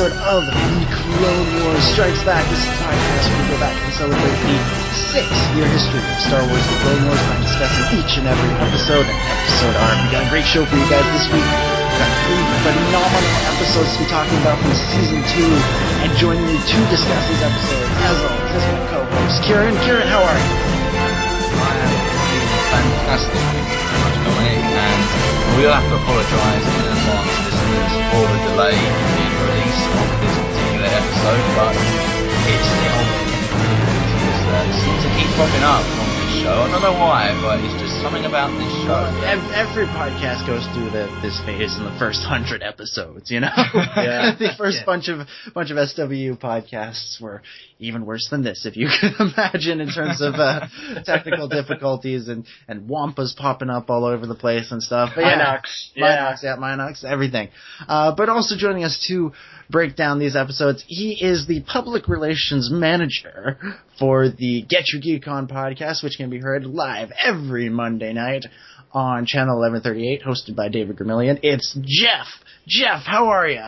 Episode of The Clone Wars Strikes Back. This is the podcast where we go back and celebrate the six-year history of Star Wars The Clone Wars by discussing each and every episode and episode arc. We got a great show for you guys this week. We've got three phenomenal episodes to be talking about from season two. And joining me to discuss these episodes, as always, is my co-host, Ciaran. Ciaran, how are you? I am fantastic. Much, Dominic. And we will have to apologise in advance, listeners, for the delay in release of this particular episode, but it's uh, seems to keep popping up show. I don't know why, but it's just something about this show. Every, every podcast goes through the, this phase in the first hundred episodes. You know, Yeah. the first Yeah. bunch of bunch of SW podcasts were even worse than this, if you can imagine, in terms of uh, technical difficulties and and wampas popping up all over the place and stuff. But yeah, Minox. Yeah. Minox, yeah, Minox, everything. Uh, but also joining us to break down these episodes, he is the public relations manager for the Get Your Geek On podcast, which can be heard live every Monday night on channel 1138, hosted by David Gramillion. It's Jeff. Jeff, how are you?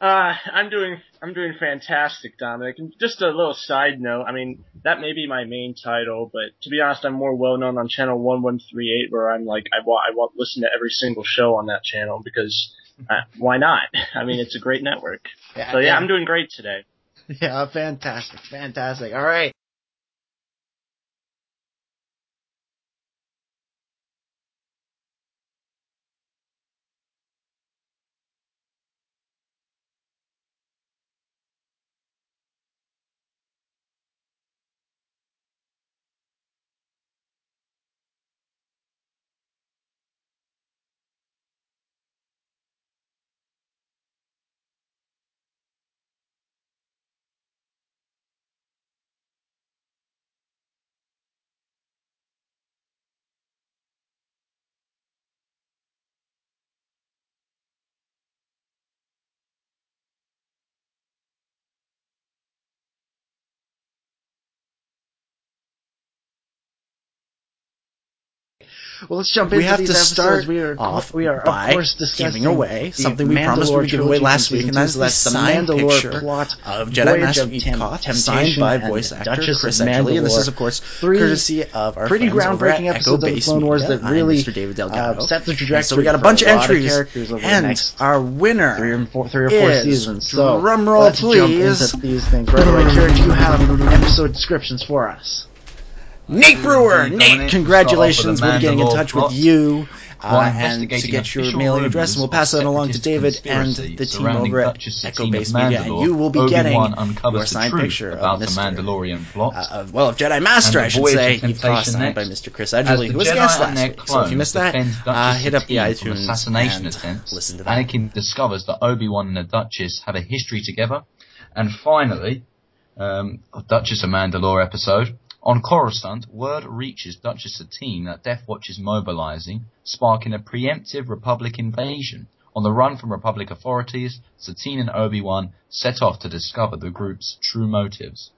Uh, I'm doing, I'm doing fantastic, Dominic. And just a little side note, I mean, that may be my main title, but to be honest, I'm more well known on channel 1138 where I'm like, I want, I want listen to every single show on that channel because, uh, why not? I mean, it's a great network. So yeah, I'm doing great today. Yeah, fantastic, fantastic. All right. Well, let's jump We into have these to episodes. start we are off we are by of course discussing giving away something we promised we would give away last week, and that's the That's signed Mandalore picture plot of Jedi Master of Tem- Koth, Temptation signed by voice the actor Duchess Chris of and this is of course Three courtesy of our pretty groundbreaking episodes of the Base Clone Wars that really Mr. David Delgado. uh, set the And so we got a bunch of entries, the and our winner three or four, three or four is, seasons. So drum roll, please. these things right away. Do you have episode descriptions for us? Nate Brewer. Nate, congratulations. We'll be getting in touch with you. Uh, and to get your mailing address, and we'll pass that along to David and the team over at Echo Base Media, and you will be Obi-Wan getting your the signed picture about of the Mr. Mandalorian plot. Uh, well, of Jedi Master, I should say. He Temptation cross-signed by. Mr. Chris Edgley, the who was Jedi guest last week. So if you missed that, uh, hit up the iTunes assassination and attempts. listen to that. Anakin discovers that Obi-Wan and the Duchess have a history together. And finally, um, Duchess of Mandalore episode. On Coruscant, word reaches Duchess Satine that Death Watch is mobilizing, sparking a preemptive Republic invasion. On the run from Republic authorities, Satine and Obi-Wan set off to discover the group's true motives.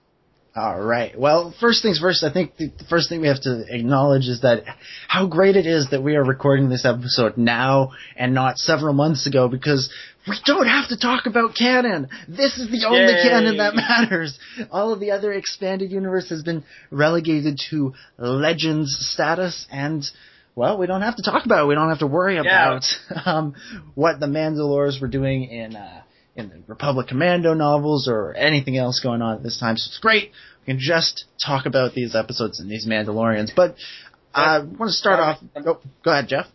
All right. Well, first things first, I think the first thing we have to acknowledge is that how great it is that we are recording this episode now and not several months ago because we don't have to talk about canon. This is the only Yay. canon that matters. All of the other expanded universe has been relegated to legends status and well, we don't have to talk about it. We don't have to worry about um, what the Mandalores were doing in uh, in the Republic Commando novels or anything else going on at this time. So it's great. We can just talk about these episodes and these Mandalorians. But I want to start off. Oh, go ahead, Jeff.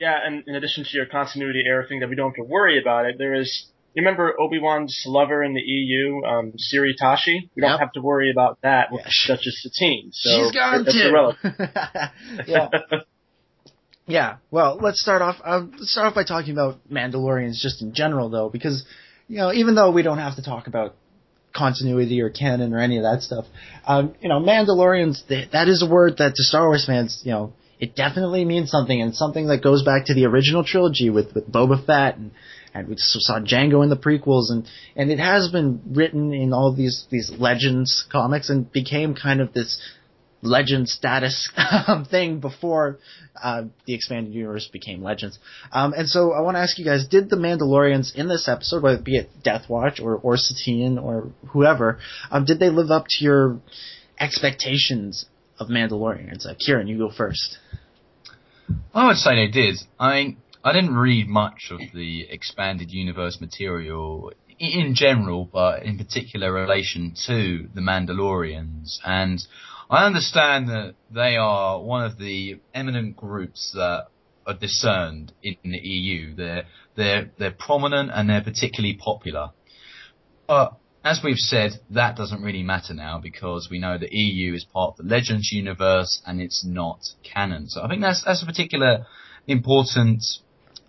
Yeah, and in addition to your continuity error thing that we don't have to worry about it, there is. You remember Obi Wan's lover in the EU, um, Siri Tachi? We don't Yep. have to worry about that with she- Duchess Satine. So She's gone that's too. irrelevant. yeah. Yeah. Well, let's start off. Um, let's start off by talking about Mandalorians just in general, though, because you know, even though we don't have to talk about continuity or canon or any of that stuff, um, you know, Mandalorians th- that is a word that to Star Wars fans, you know, it definitely means something, and something that goes back to the original trilogy with with Boba Fett and. And we saw Jango in the prequels, and, and it has been written in all these these legends comics, and became kind of this legend status um, thing before uh, the expanded universe became legends. Um, and so I want to ask you guys: Did the Mandalorians in this episode, whether it be it Death Watch or or Satine or whoever, um, did they live up to your expectations of Mandalorians? Uh, Ciaran, you go first. I would say they did. I I didn't read much of the expanded universe material in general, but in particular relation to the Mandalorians. And I understand that they are one of the eminent groups that are discerned in the EU. They're they're they're prominent and they're particularly popular. But as we've said, that doesn't really matter now because we know the EU is part of the Legends universe and it's not canon. So I think that's that's a particular important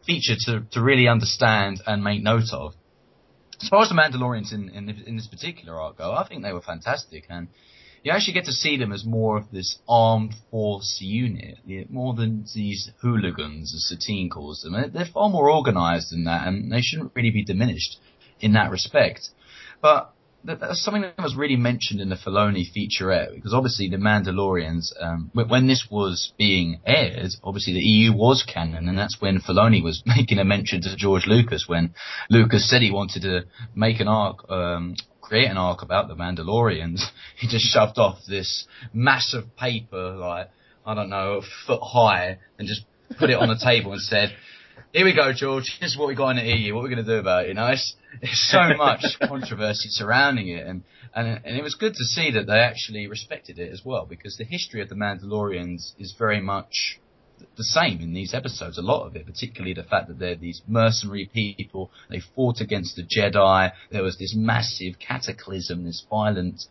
feature to, to really understand and make note of. As far as the Mandalorians in, in, in this particular arc go, I think they were fantastic and you actually get to see them as more of this armed force unit, more than these hooligans, as Satine calls them. They're far more organised than that, and they shouldn't really be diminished in that respect. But that's something that was really mentioned in the Filoni featurette, because obviously the Mandalorians, um, when this was being aired, obviously the EU was canon, and that's when Filoni was making a mention to George Lucas when Lucas said he wanted to make an arc, um, create an arc about the Mandalorians. He just shoved off this massive paper, like, I don't know, a foot high, and just put it on the table and said, here we go, George. Here's what we got in the EU. What we're going to do about it. You know, it's, it's so much controversy surrounding it, and, and and it was good to see that they actually respected it as well, because the history of the Mandalorians is very much the same in these episodes. A lot of it, particularly the fact that they're these mercenary people. They fought against the Jedi. There was this massive cataclysm, this violent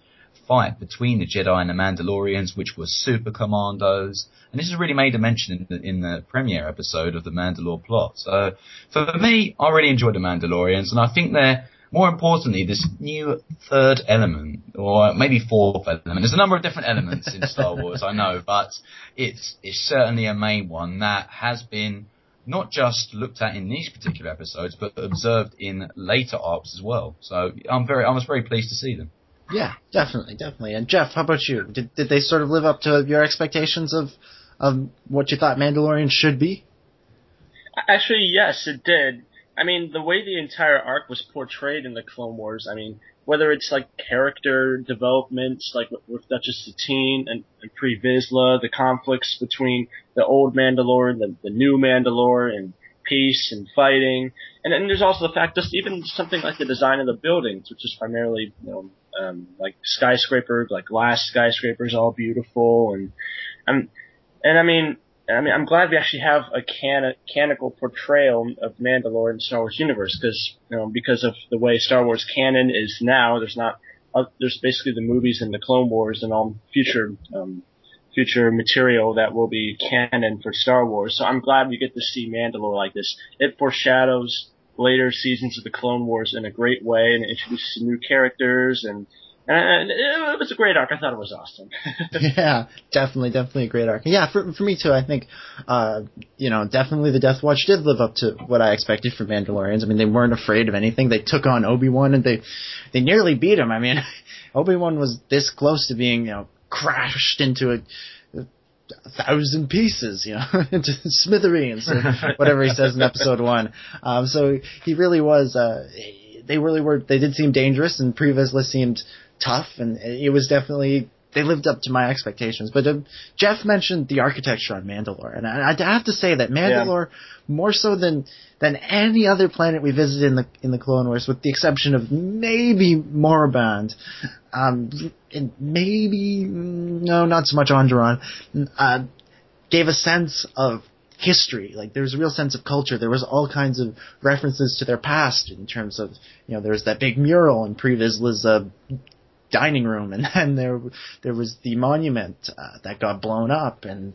fight between the Jedi and the Mandalorians, which were super commandos. And this is really made a mention in the, in the premiere episode of the Mandalore plot. So for me, I really enjoyed the Mandalorians, and I think they're more importantly this new third element, or maybe fourth element. There's a number of different elements in Star Wars, I know, but it's it's certainly a main one that has been not just looked at in these particular episodes, but observed in later arcs as well. So I'm very, I was very pleased to see them. Yeah, definitely, definitely. And Jeff, how about you? Did did they sort of live up to your expectations of of what you thought Mandalorian should be? Actually, yes, it did. I mean, the way the entire arc was portrayed in the Clone Wars, I mean, whether it's like character developments, like with, Duchess Satine and, and Pre Vizsla, the conflicts between the old Mandalore and the, the new Mandalore, and peace and fighting, and then there's also the fact just even something like the design of the buildings, which is primarily you know um, like skyscraper, like glass skyscrapers, all beautiful, and and and I mean I mean, I'm glad we actually have a can- canonical portrayal of Mandalore in Star Wars universe because, you know, because of the way Star Wars canon is now, there's not, uh, there's basically the movies and the Clone Wars and all future, um, future material that will be canon for Star Wars. So I'm glad we get to see Mandalore like this. It foreshadows later seasons of the Clone Wars in a great way and it introduces some new characters and, and it was a great arc. I thought it was awesome. yeah, definitely, definitely a great arc. Yeah, for for me too. I think, uh, you know, definitely the Death Watch did live up to what I expected from Mandalorians. I mean, they weren't afraid of anything. They took on Obi Wan and they they nearly beat him. I mean, Obi Wan was this close to being you know crashed into a. a thousand pieces, you know, into smithereens, or whatever he says in episode one. Um, so he really was. Uh, they really were. They did seem dangerous, and Pre Vizsla seemed tough, and it was definitely they lived up to my expectations. But uh, Jeff mentioned the architecture on Mandalore, and I, I have to say that Mandalore, more so than than any other planet we visited in the in the Clone Wars, with the exception of maybe Moraband, um, and maybe no, not so much Onderon, uh, gave a sense of history. Like there was a real sense of culture. There was all kinds of references to their past in terms of you know there was that big mural in Pre Vizsla's uh, dining room, and then there there was the monument uh, that got blown up, and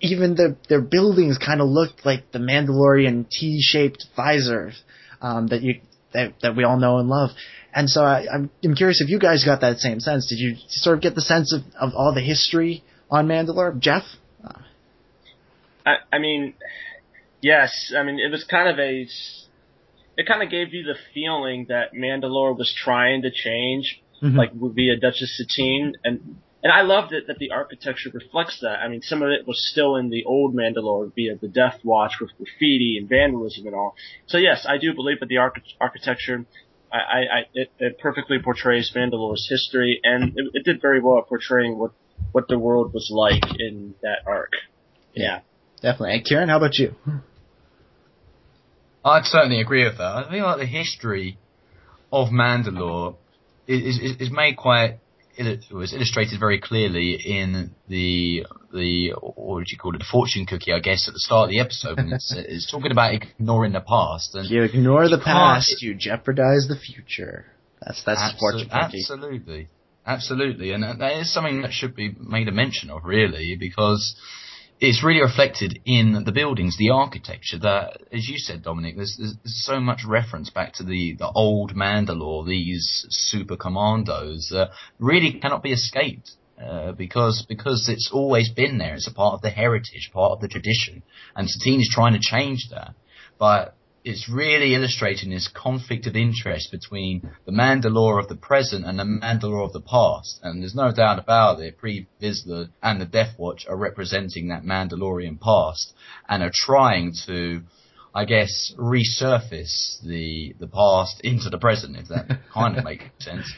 even the their buildings kind of looked like the Mandalorian T-shaped visor um, that you that that we all know and love. And so I, I'm I'm curious if you guys got that same sense. Did you sort of get the sense of, of all the history on Mandalore, Jeff? I, I mean, yes. I mean, it was kind of a. It kind of gave you the feeling that Mandalore was trying to change, Mhm. like via Duchess Satine, and and I loved it that the architecture reflects that. I mean, some of it was still in the old Mandalore via the Death Watch with graffiti and vandalism and all. So yes, I do believe that the arch- architecture. I, I, I it, it perfectly portrays Mandalore's history, and it, it did very well at portraying what what the world was like in that arc. Yeah. Definitely. And Ciaran, how about you? I'd certainly agree with that. I think like the history of Mandalore is, is, is made quite it was illustrated very clearly in the the what would you call it the fortune cookie I guess at the start of the episode when it's, it's talking about ignoring the past and you ignore the past, you jeopardize the future. That's that's the fortune cookie. Absolutely. Absolutely. And that- that is something that should be made a mention of, really, because it's really reflected in the buildings, the architecture that, as you said, Dominic, there's, there's so much reference back to the, the old Mandalore, these super commandos that really cannot be escaped. Uh, because because it's always been there. It's a part of the heritage, part of the tradition, and Satine is trying to change that. But it's really illustrating this conflict of interest between the Mandalore of the present and the Mandalore of the past. And there's no doubt about it, Pre Vizsla and the Death Watch are representing that Mandalorian past and are trying to, I guess, resurface the the past into the present, if that kind of makes sense.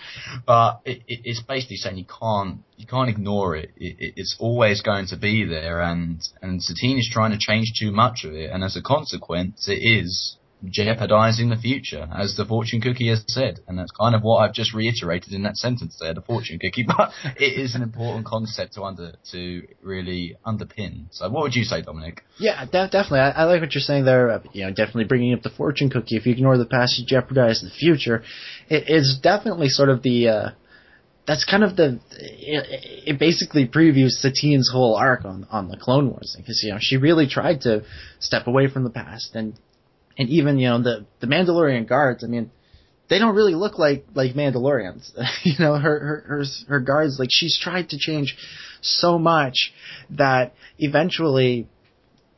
But it, it, it's basically saying you can't you can't ignore it. it. it- It's always going to be there, and and Satine is trying to change too much of it, and as a consequence, it is jeopardizing the future, as the fortune cookie has said, and that's kind of what I've just reiterated in that sentence there, the fortune cookie. But it is an important concept to under to really underpin. So, what would you say, Dominic? Yeah, de- definitely. I, I like what you're saying there. uh, You know, definitely bringing up the fortune cookie. If you ignore the past, you jeopardize the future. It is definitely sort of the. Uh, that's kind of the. It, it basically previews Satine's whole arc on on the Clone Wars because you know she really tried to step away from the past and and even you know the the Mandalorian guards. I mean, they don't really look like like Mandalorians. you know, her her her her guards like she's tried to change so much that eventually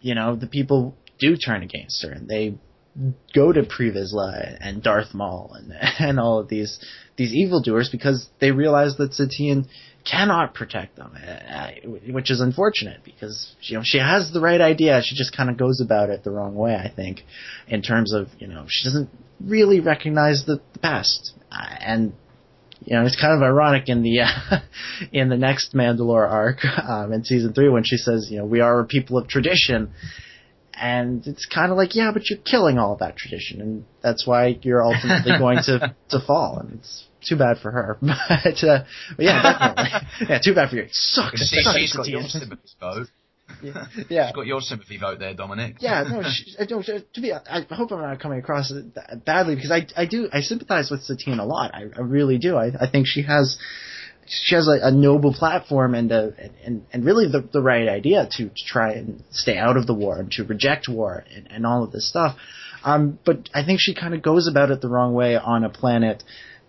you know, the people do turn against her and they go to Pre Vizsla and Darth Maul and and all of these these evildoers because they realize that Satine cannot protect them, uh, which is unfortunate because you know she has the right idea. She just kind of goes about it the wrong way, I think, in terms of you know she doesn't really recognize the, the past uh, and you know, it's kind of ironic in the uh, in the next Mandalore arc um, in season three when she says, you know, we are a people of tradition, and it's kind of like, yeah, but you're killing all of that tradition, and that's why you're ultimately going to to fall, and it's too bad for her, but, uh, but yeah, definitely, yeah, too bad for you. It sucks. She, sucks she's got your sympathy vote. yeah, She's got your sympathy vote there, Dominic. yeah, no, she, I don't, to be, I hope I'm not coming across badly because I, I do, I sympathize with Satine a lot. I, I really do. I, I think she has, she has a, a noble platform and a, and, and really the, the right idea to, to try and stay out of the war and to reject war and, and all of this stuff. Um, but I think she kind of goes about it the wrong way on a planet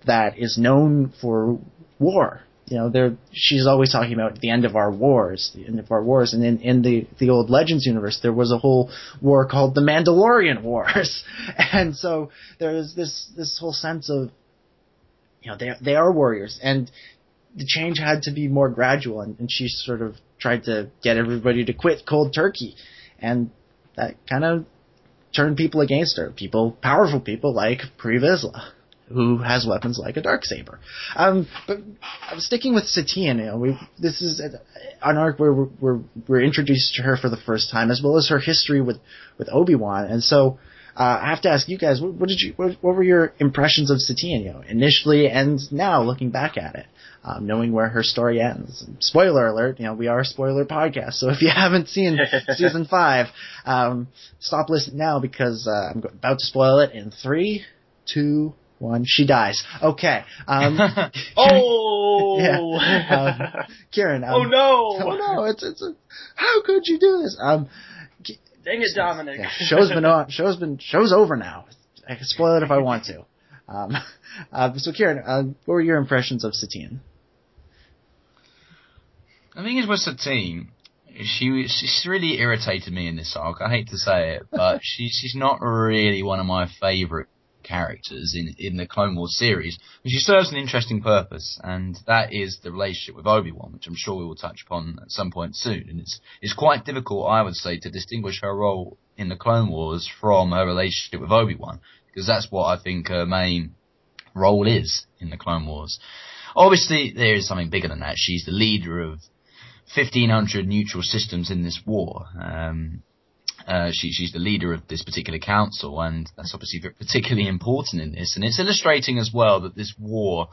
that is known for war. You know, there she's always talking about the end of our wars, the end of our wars, and in, in the the old Legends universe, there was a whole war called the Mandalorian Wars, and so there's this this whole sense of, you know, they they are warriors, and the change had to be more gradual, and, and she sort of tried to get everybody to quit cold turkey, and that kind of turned people against her. People, powerful people like Pre Vizsla who has weapons like a dark saber. Um, but I'm sticking with Satine. You know, we this is an arc where we're, we're we're introduced to her for the first time, as well as her history with with Obi Wan, and so Uh, I have to ask you guys, what, what did you, what, what were your impressions of know, initially and now looking back at it, um, knowing where her story ends? Spoiler alert, you know, we are a spoiler podcast, so if you haven't seen season five, um, stop listening now because uh, I'm about to spoil it in three, two, one. She dies. Okay. Um, Oh! Yeah. Um, Ciaran. Um, oh no! Oh no! It's it's. A, how could you do this? Um, Dang it, Dominic. yeah, show's been on. Show's been show's over now. I can spoil it if I want to. Um, uh, so Ciaran, uh, what were your impressions of Satine? I think it was Satine. She she's really irritated me in this arc. I hate to say it, but she she's not really one of my favourite characters in in the Clone Wars series. She serves an interesting purpose, and that is the relationship with Obi Wan, which I'm sure we will touch upon at some point soon. And it's it's quite difficult, I would say, to distinguish her role in the Clone Wars from her relationship with Obi Wan, because that's what I think her main role is in the Clone Wars. Obviously, there is something bigger than that. She's the leader of 1,500 neutral systems in this war. Um, uh, she, she's the leader of this particular council, and that's obviously particularly important in this. And it's illustrating as well that this war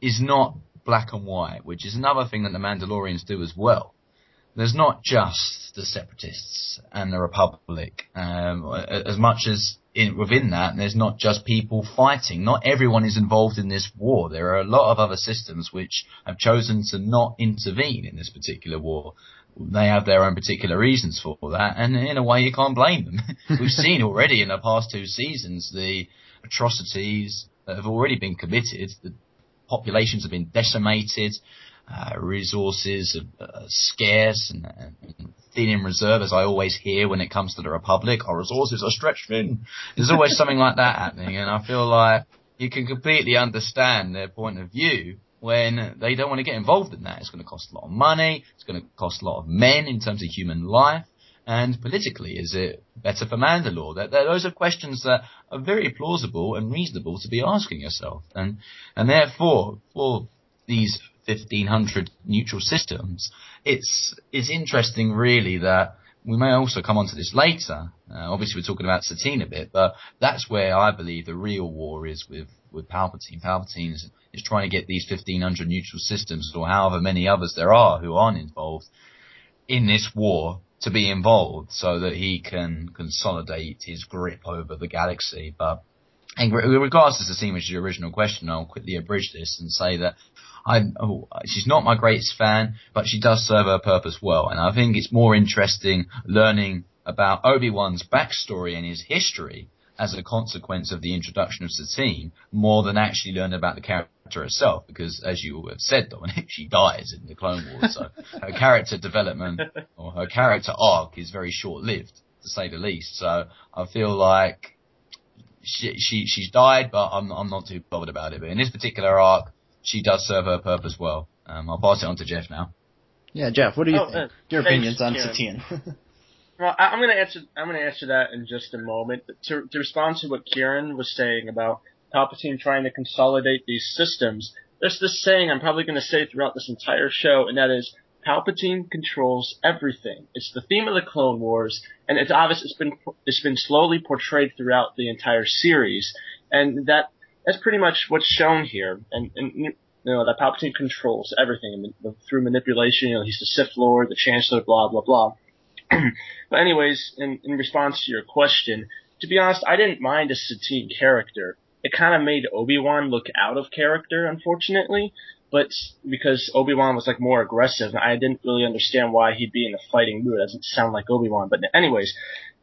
is not black and white, which is another thing that the Mandalorians do as well. There's not just the separatists and the Republic. Um, as much as in, within that, there's not just people fighting. Not everyone is involved in this war. There are a lot of other systems which have chosen to not intervene in this particular war. They have their own particular reasons for that, and in a way, you can't blame them. We've seen already in the past two seasons the atrocities that have already been committed. The populations have been decimated. Uh, resources are uh, scarce and, and thin in reserve, as I always hear when it comes to the Republic. Our resources are stretched thin. There's always something like that happening, and I feel like you can completely understand their point of view when they don't want to get involved in that. It's going to cost a lot of money. It's going to cost a lot of men in terms of human life. And politically, is it better for Mandalore? That, that those are questions that are very plausible and reasonable to be asking yourself. And and therefore, for these 1500 neutral systems, it's it's interesting really that we may also come onto this later. Uh, obviously, we're talking about Satine a bit, but that's where I believe the real war is with with Palpatine. Palpatine is, is trying to get these 1500 neutral systems, or however many others there are who aren't involved, in this war to be involved, so that he can consolidate his grip over the galaxy. But in regards to Satine, which is your original question, I'll quickly abridge this and say that I, oh, she's not my greatest fan, but she does serve her purpose well. And I think it's more interesting learning about Obi-Wan's backstory and his history as a consequence of the introduction of Satine, more than actually learning about the character herself. Because as you have said, Dominic, she dies in the Clone Wars, so her character development or her character arc is very short-lived, to say the least. So I feel like she, she she's died, but I'm I'm not too bothered about it. But in this particular arc, she does serve her purpose well. Um, I'll pass it on to Jeff now. Yeah, Jeff, what do you Oh, think? uh, Your thanks, opinions on Ciaran. Satine? Well, I'm gonna answer. I'm gonna answer that in just a moment. To, to respond to what Ciaran was saying about Palpatine trying to consolidate these systems, there's this saying I'm probably gonna say throughout this entire show, and that is Palpatine controls everything. It's the theme of the Clone Wars, and it's obvious. It's been it's been slowly portrayed throughout the entire series, and that that's pretty much what's shown here. And, and you know that Palpatine controls everything through manipulation. You know, he's the Sith Lord, the Chancellor, blah blah blah. but anyways, in, in response to your question, to be honest, I didn't mind a Satine character. It kind of made Obi-Wan look out of character, unfortunately, but because Obi-Wan was like more aggressive, I didn't really understand why he'd be in a fighting mood. It doesn't sound like Obi-Wan, but anyways,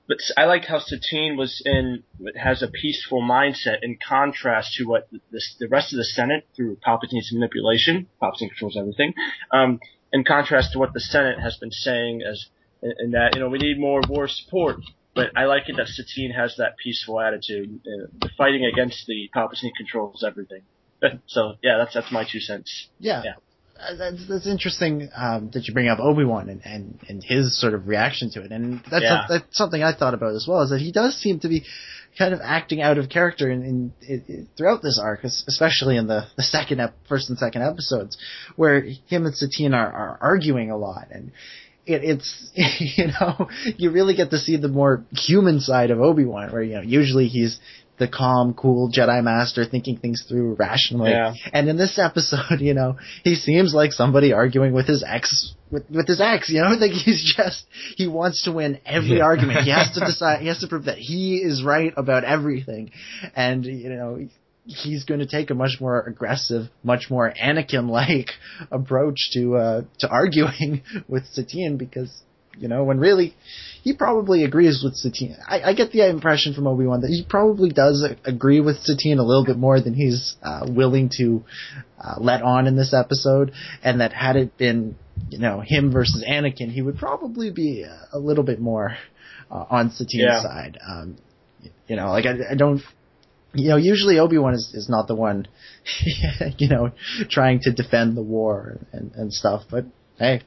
but I like how Satine was in, has a peaceful mindset in contrast to what the, the rest of the Senate through Palpatine's manipulation, Palpatine controls everything, um, in contrast to what the Senate has been saying as and that you know we need more war support. But I like it that Satine has that peaceful attitude, uh, fighting against the Palpatine controls everything. so yeah, that's that's my two cents. Yeah. Yeah. Uh, That's, that's interesting um, that you bring up Obi Wan and, and, and his sort of reaction to it, and that's, Yeah. some- that's something I thought about as well. Is that he does seem to be kind of acting out of character in, in, in throughout this arc, especially in the, the second ep- first and second episodes, where him and Satine are, are arguing a lot, and it, it's you know you really get to see the more human side of Obi Wan, where you know usually he's the calm, cool Jedi Master thinking things through rationally. Yeah. And in this episode, you know, he seems like somebody arguing with his ex with with his ex, you know, like he's just he wants to win every Yeah. argument. He has to decide he has to prove that he is right about everything. And you know, he's going to take a much more aggressive, much more Anakin like approach to uh to arguing with Satine because you know, when really he probably agrees with Satine. I, I get the impression from Obi Wan that he probably does agree with Satine a little bit more than he's uh, willing to uh, let on in this episode, and that had it been, you know, him versus Anakin, he would probably be a, a little bit more uh, on Satine's Yeah. side. Um, you know, like I, I don't. You know, usually Obi Wan is, is not the one, you know, trying to defend the war and, and stuff. But hey,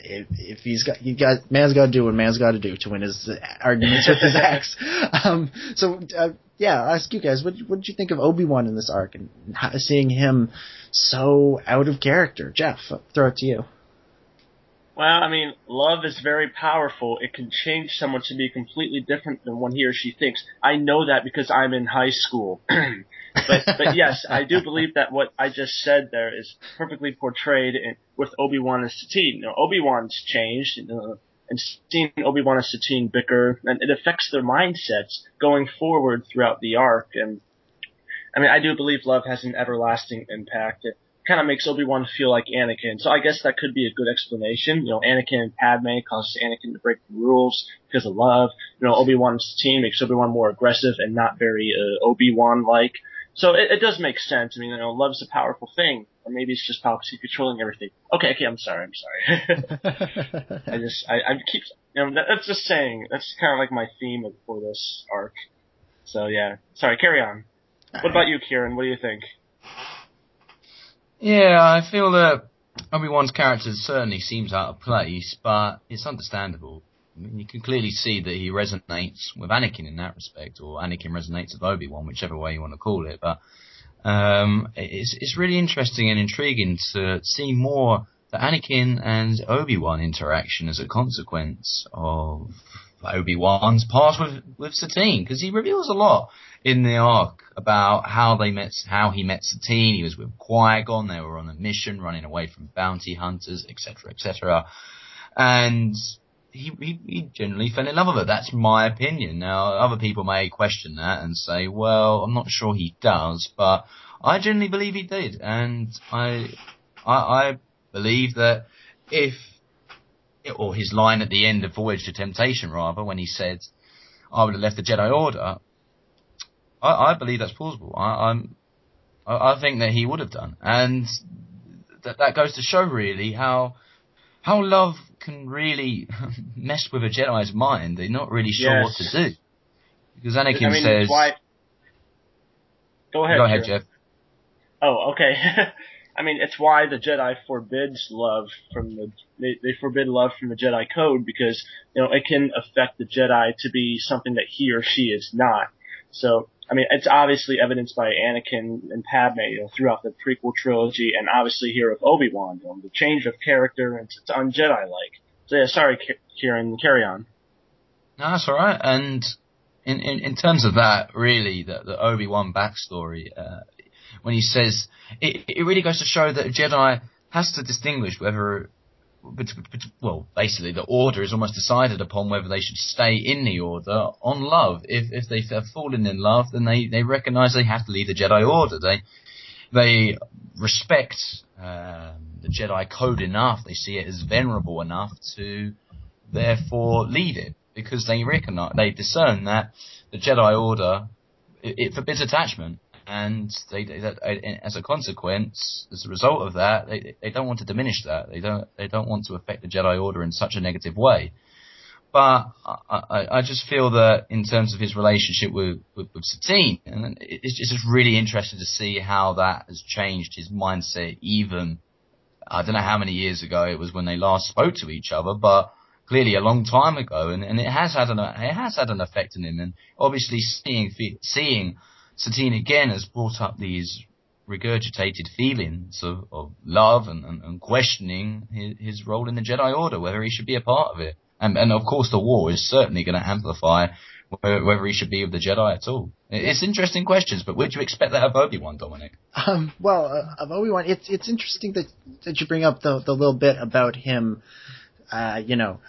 if, if he's got you got man's got to do what man's got to do to win his arguments with his ex. Um, so uh, yeah, I'll ask you guys, what what did you think of Obi Wan in this arc and how, seeing him so out of character? Jeff, I'll throw it to you. Well, I mean, love is very powerful. It can change someone to be completely different than what he or she thinks. I know that because I'm in high school. but but yes, I do believe that what I just said there is perfectly portrayed in, with Obi Wan and Satine. You know, Obi Wan's changed, uh, and seeing Obi Wan and Satine bicker, and it affects their mindsets going forward throughout the arc. And I mean, I do believe love has an everlasting impact. It kind of makes Obi Wan feel like Anakin, so I guess that could be a good explanation. You know, Anakin and Padme causes Anakin to break the rules because of love. You know, Obi Wan's team makes Obi Wan more aggressive and not very uh, Obi Wan like. So it, it does make sense. I mean, you know, love's a powerful thing, or maybe it's just Palpatine controlling everything. Okay, okay, I'm sorry, I'm sorry. I just, I, I keep, you know, that, that's just saying. That's kind of like my theme of, for this arc. So yeah, sorry. Carry on. What about you, Ciaran? What do you think? Yeah, I feel that Obi Wan's character certainly seems out of place, but it's understandable. I mean, you can clearly see that he resonates with Anakin in that respect, or Anakin resonates with Obi Wan, whichever way you want to call it. But um, it's it's really interesting and intriguing to see more the Anakin and Obi Wan interaction as a consequence of Obi Wan's past with with Satine, because he reveals a lot in the arc about how they met, how he met Satine. He was with Qui Gon. They were on a mission, running away from bounty hunters, etc., etc. And he, he he generally fell in love with her. That's my opinion. Now, other people may question that and say, "Well, I'm not sure he does," but I generally believe he did, and I I, I believe that if or his line at the end of Voyage to Temptation, rather, when he said, "I would have left the Jedi Order," I, I believe that's plausible. I, I'm, I, I think that he would have done, and that that goes to show really how how love can really mess with a Jedi's mind. They're not really sure what to do because Anakin I mean, says, why? Go ahead. "Go ahead, Ciaran. Jeff." Oh, okay. I mean, it's why the Jedi forbids love from the they, they forbid love from the Jedi code because you know it can affect the Jedi to be something that he or she is not. So I mean, it's obviously evidenced by Anakin and Padme you know, throughout the prequel trilogy, and obviously here with Obi Wan, you know, the change of character and it's un-Jedi like. So yeah, sorry, Ki- Ciaran, carry on. No, that's all right. And in, in, in terms of that, really, the, the Obi Wan backstory, uh, when he says it, it really goes to show that a Jedi has to distinguish whether, well, basically the Order is almost decided upon whether they should stay in the Order on love. If if they have fallen in love, then they they recognise they have to leave the Jedi Order. They they respect um, the Jedi code enough. They see it as venerable enough to therefore leave it because they recognize they discern that the Jedi Order it, it forbids attachment, and they, they that, as a consequence, as a result of that, they they don't want to diminish that. They don't they don't want to affect the Jedi Order in such a negative way. But I, I, I just feel that in terms of his relationship with, with, with Satine, and it- it's just really interesting to see how that has changed his mindset. Even I don't know how many years ago it was when they last spoke to each other, but clearly a long time ago, and, and it has had an it has had an effect on him. And obviously, seeing seeing Satine again has brought up these regurgitated feelings of, of love and, and, and questioning his, his role in the Jedi Order, whether he should be a part of it. And, and of course, the war is certainly going to amplify whether, he should be with the Jedi at all. It's interesting questions, but would you expect that of Obi Wan, Dominic? Um, well, uh, of Obi Wan, it's it's interesting that that you bring up the the little bit about him, uh, you know,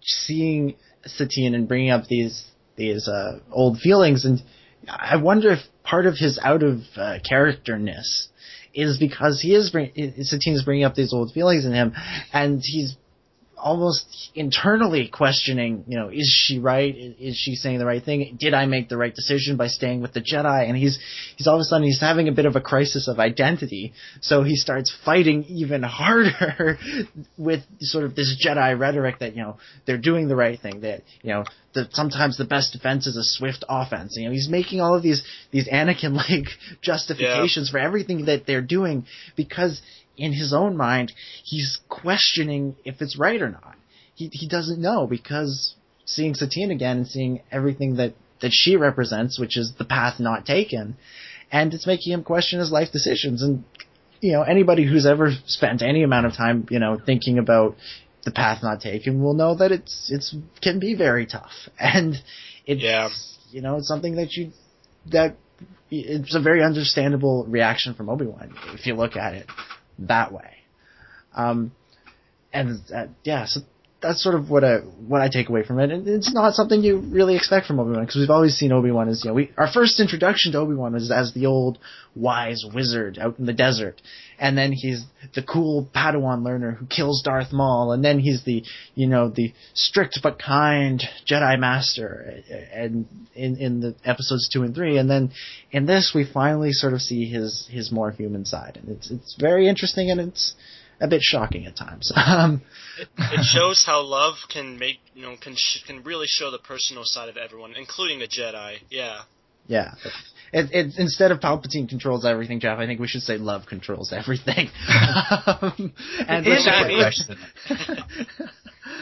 seeing Satine and bringing up these these uh, old feelings, and I wonder if part of his out of uh, characterness is because he is bring, is bringing up these old feelings in him, and he's almost internally questioning, you know, is she right? Is, she saying the right thing? Did I make the right decision by staying with the Jedi? And he's he's all of a sudden he's having a bit of a crisis of identity. So he starts fighting even harder with sort of this Jedi rhetoric that you know they're doing the right thing. That you know that sometimes the best defense is a swift offense. You know he's making all of these these Anakin like justifications for everything that they're doing because in his own mind, he's questioning if it's right or not. He he doesn't know because seeing Satine again and seeing everything that that she represents, which is the path not taken, and it's making him question his life decisions. And you know, anybody who's ever spent any amount of time, you know, thinking about the path not taken will know that it's it's can be very tough. And it's Yeah. you know, it's something that you that it's a very understandable reaction from Obi Wan if you look at it that way. Um, and uh, yeah, so that's sort of what I what I take away from it. And it's not something you really expect from Obi Wan because we've always seen Obi Wan as you know we our first introduction to Obi Wan was as the old wise wizard out in the desert, and then he's the cool Padawan learner who kills Darth Maul, and then he's the you know the strict but kind Jedi Master, eh, and in in the episodes two and three, and then in this we finally sort of see his his more human side, and it's it's very interesting and it's a bit shocking at times. Um, It, it shows how love can make you know can sh- can really show the personal side of everyone, including a Jedi. Yeah. Yeah. It, it, instead of Palpatine controls everything, Jeff, I think we should say love controls everything. um, and Here's a that- quick question.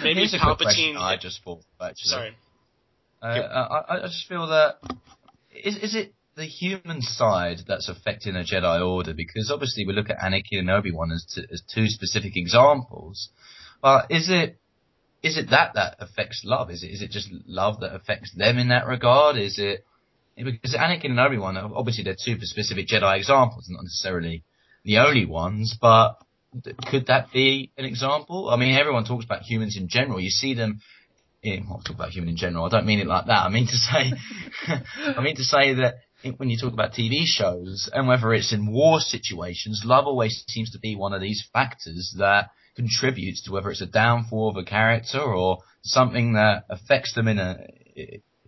Maybe Here's a quick question Palpatine. I just thought, actually. Sorry. Uh, I, I just feel that is is it the human side that's affecting a Jedi Order? Because obviously we look at Anakin and Obi Wan as, as two specific examples, but is it is it that that affects love? Is it is it just love that affects them in that regard? Is it because Anakin and Obi Wan obviously they're two specific Jedi examples, not necessarily the only ones, but could that be an example? I mean, everyone talks about humans in general. You see them in, well, talk about human in general. I don't mean it like that. I mean to say, I mean to say that when you talk about TV shows and whether it's in war situations, love always seems to be one of these factors that contributes to whether it's a downfall of a character or something that affects them in a,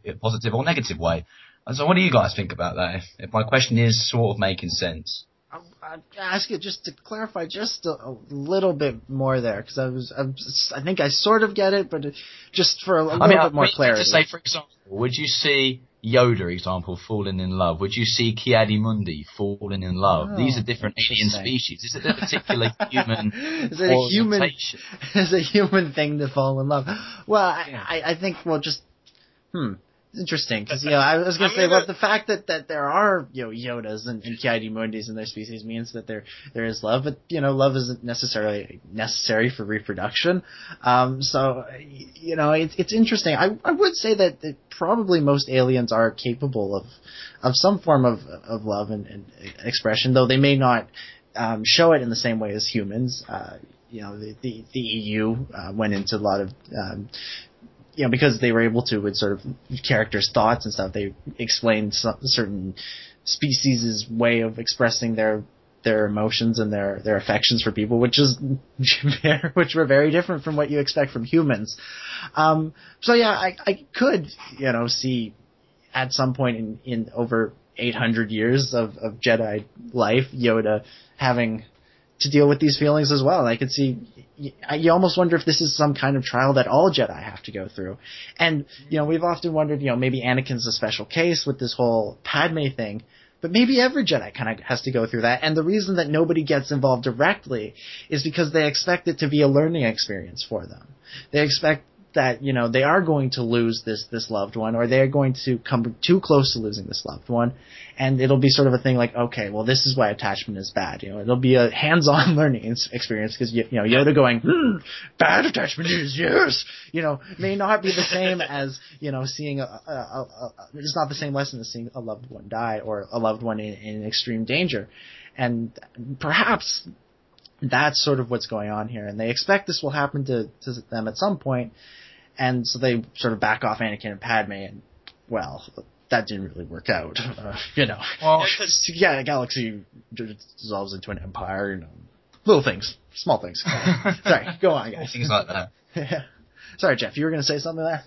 a positive or negative way. And so what do you guys think about that? If, if my question is sort of making sense. I, ask you just to clarify just a, a little bit more there because I was, I I think I sort of get it, but just for a, a little I mean, bit more clarity. To say, for example, would you see Yoda, example, falling in love? Would you see Ki-Adi-Mundi falling in love? Oh, These are different alien species. Is it a particular human is it a human is a human thing to fall in love? Well, I, I, I think well just hmm. It's interesting because you know I was gonna I'm say well the fact that, that there are you know Yodas and, and Kiadi Mundis in their species means that there there is love, but you know love isn't necessarily necessary for reproduction. Um, so you know it's it's interesting. I I would say that, that probably most aliens are capable of of some form of of love and, and expression, though they may not um, show it in the same way as humans. Uh, you know, the the, the EU uh, went into a lot of um, you know because they were able to with sort of characters' thoughts and stuff. They explained some, certain species' way of expressing their their emotions and their their affections for people, which is which were very different from what you expect from humans. Um, so yeah, I, I could you know see at some point in in over 800 years of of Jedi life, Yoda having to deal with these feelings as well. I could see you, you almost wonder if this is some kind of trial that all Jedi have to go through. And you know, we've often wondered, you know, maybe Anakin's a special case with this whole Padme thing. But maybe every Jedi kind of has to go through that. And the reason that nobody gets involved directly is because they expect it to be a learning experience for them. They expect that you know they are going to lose this this loved one, or they're going to come too close to losing this loved one, and it'll be sort of a thing like, okay, well, this is why attachment is bad. You know, it'll be a hands-on learning experience because you, you know Yoda going, hmm, bad attachment is yes, you know, may not be the same as you know seeing a, a, a, a it's not the same lesson as seeing a loved one die or a loved one in, in extreme danger, and perhaps that's sort of what's going on here, and they expect this will happen to, to them at some point, and so they sort of back off Anakin and Padme, and well, that didn't really work out, uh, you know. Well, Yeah, the galaxy dissolves into an empire, you know, little things, small things. Sorry, go on, guys. things like that. Sorry, Jeff, you were going to say something there.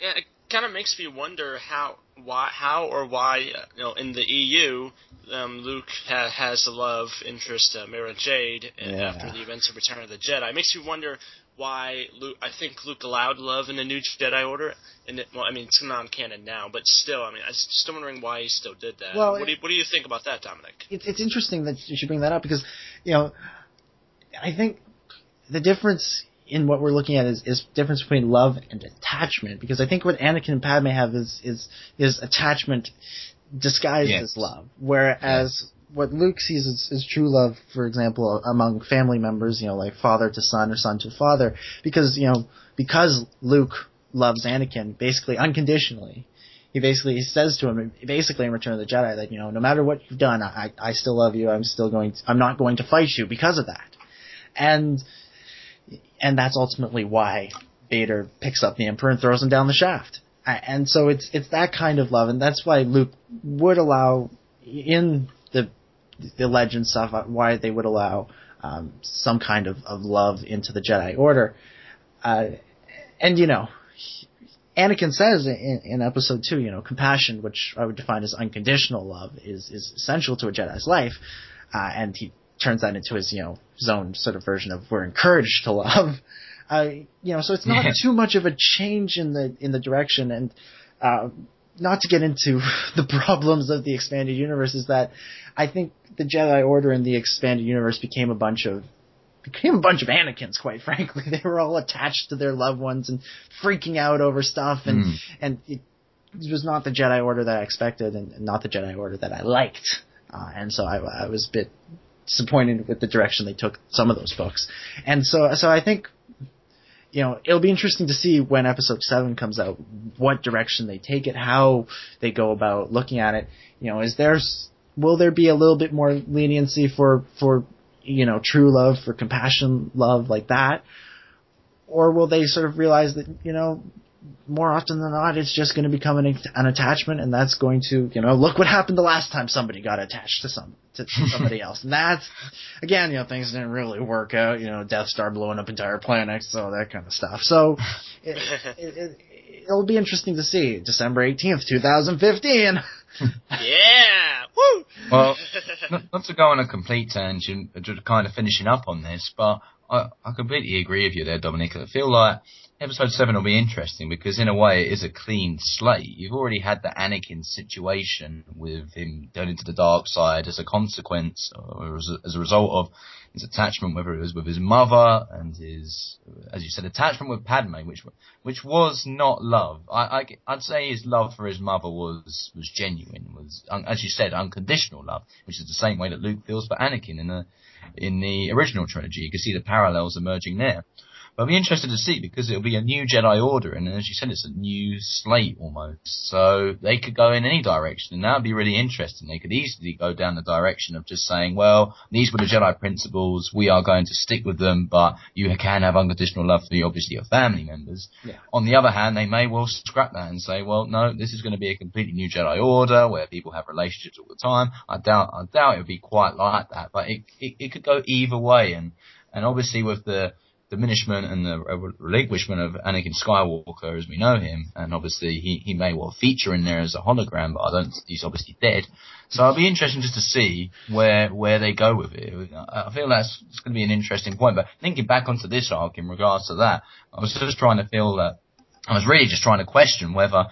Yeah, it kind of makes me wonder how, why, how or why, uh, you know, in the EU, um, Luke ha- has a love interest, uh, Mara Jade, uh, Yeah. after the events of Return of the Jedi. It makes me wonder why Luke. I think Luke allowed love in the New Jedi Order, and it, well, I mean, it's non-canon now, but still, I mean, I'm still wondering why he still did that. Well, what do you, what do you think about that, Dominic? it's it's interesting that you should bring that up because you know I think the difference in what we're looking at is is difference between love and attachment because I think what Anakin and Padme have is is is attachment disguised Yes. as love whereas what Luke sees is, is true love for example among family members you know like father to son or son to father because you know because Luke loves Anakin basically unconditionally he basically he says to him basically in Return of the Jedi that you know no matter what you've done I I still love you. I'm still going to, I'm not going to fight you because of that. And and that's ultimately why Vader picks up the Emperor and throws him down the shaft. And so it's it's that kind of love and that's why Luke would allow in the the legend stuff uh, why they would allow um, some kind of, of love into the Jedi Order. Uh, and you know Anakin says in, in episode two, you know, compassion, which I would define as unconditional love, is is essential to a Jedi's life, uh, and he turns that into his, you know, his own sort of version of we're encouraged to love. Uh, you know, so it's not too much of a change in the in the direction, and uh, not to get into the problems of the expanded universe is that I think the Jedi Order in the expanded universe became a bunch of became a bunch of Anakins, quite frankly. They were all attached to their loved ones and freaking out over stuff, and Mm. and it, it was not the Jedi Order that I expected, and not the Jedi Order that I liked, uh, and so I, I was a bit disappointed with the direction they took some of those books, and so so I think. You know, it'll be interesting to see when episode seven comes out, what direction they take it, how they go about looking at it. You know, is there, will there be a little bit more leniency for, for you know, true love, for compassion love like that? Or will they sort of realize that, you know, more often than not, it's just going to become an, an attachment, and that's going to, you know, look what happened the last time somebody got attached to some to somebody else, and that's again, you know, things didn't really work out. You know, Death Star blowing up entire planets, so that kind of stuff. So it, it, it, it'll be interesting to see December eighteenth, two thousand fifteen. yeah, woo. Well, not, not to go on a complete tangent, but just kind of finishing up on this, but I, I completely agree with you there, Dominic. I feel like episode 7 will be interesting because in a way it is a clean slate. You've already had the Anakin situation with him going into the dark side as a consequence or as a, as a result of his attachment, whether it was with his mother and his, as you said, attachment with Padme, which which was not love. I, I would say his love for his mother was was genuine, was as you said, unconditional love, which is the same way that Luke feels for Anakin in the in the original trilogy. You can see the parallels emerging there. But I'll be interested to see because it'll be a new Jedi Order, and as you said, it's a new slate almost. So they could go in any direction, and that would be really interesting. They could easily go down the direction of just saying, well, these were the Jedi principles, we are going to stick with them, but you can have unconditional love for obviously your family members. Yeah. On the other hand, they may well scrap that and say, well, no, this is going to be a completely new Jedi Order where people have relationships all the time. I doubt, I doubt it would be quite like that, but it, it, it could go either way, and and obviously with the diminishment and the relinquishment of Anakin Skywalker as we know him, and obviously he, he may well feature in there as a hologram, but I don't. He's obviously dead. So it'll be interesting just to see where where they go with it. I I feel that's it's going to be an interesting point. But thinking back onto this arc in regards to that, I was just trying to feel that I was really just trying to question whether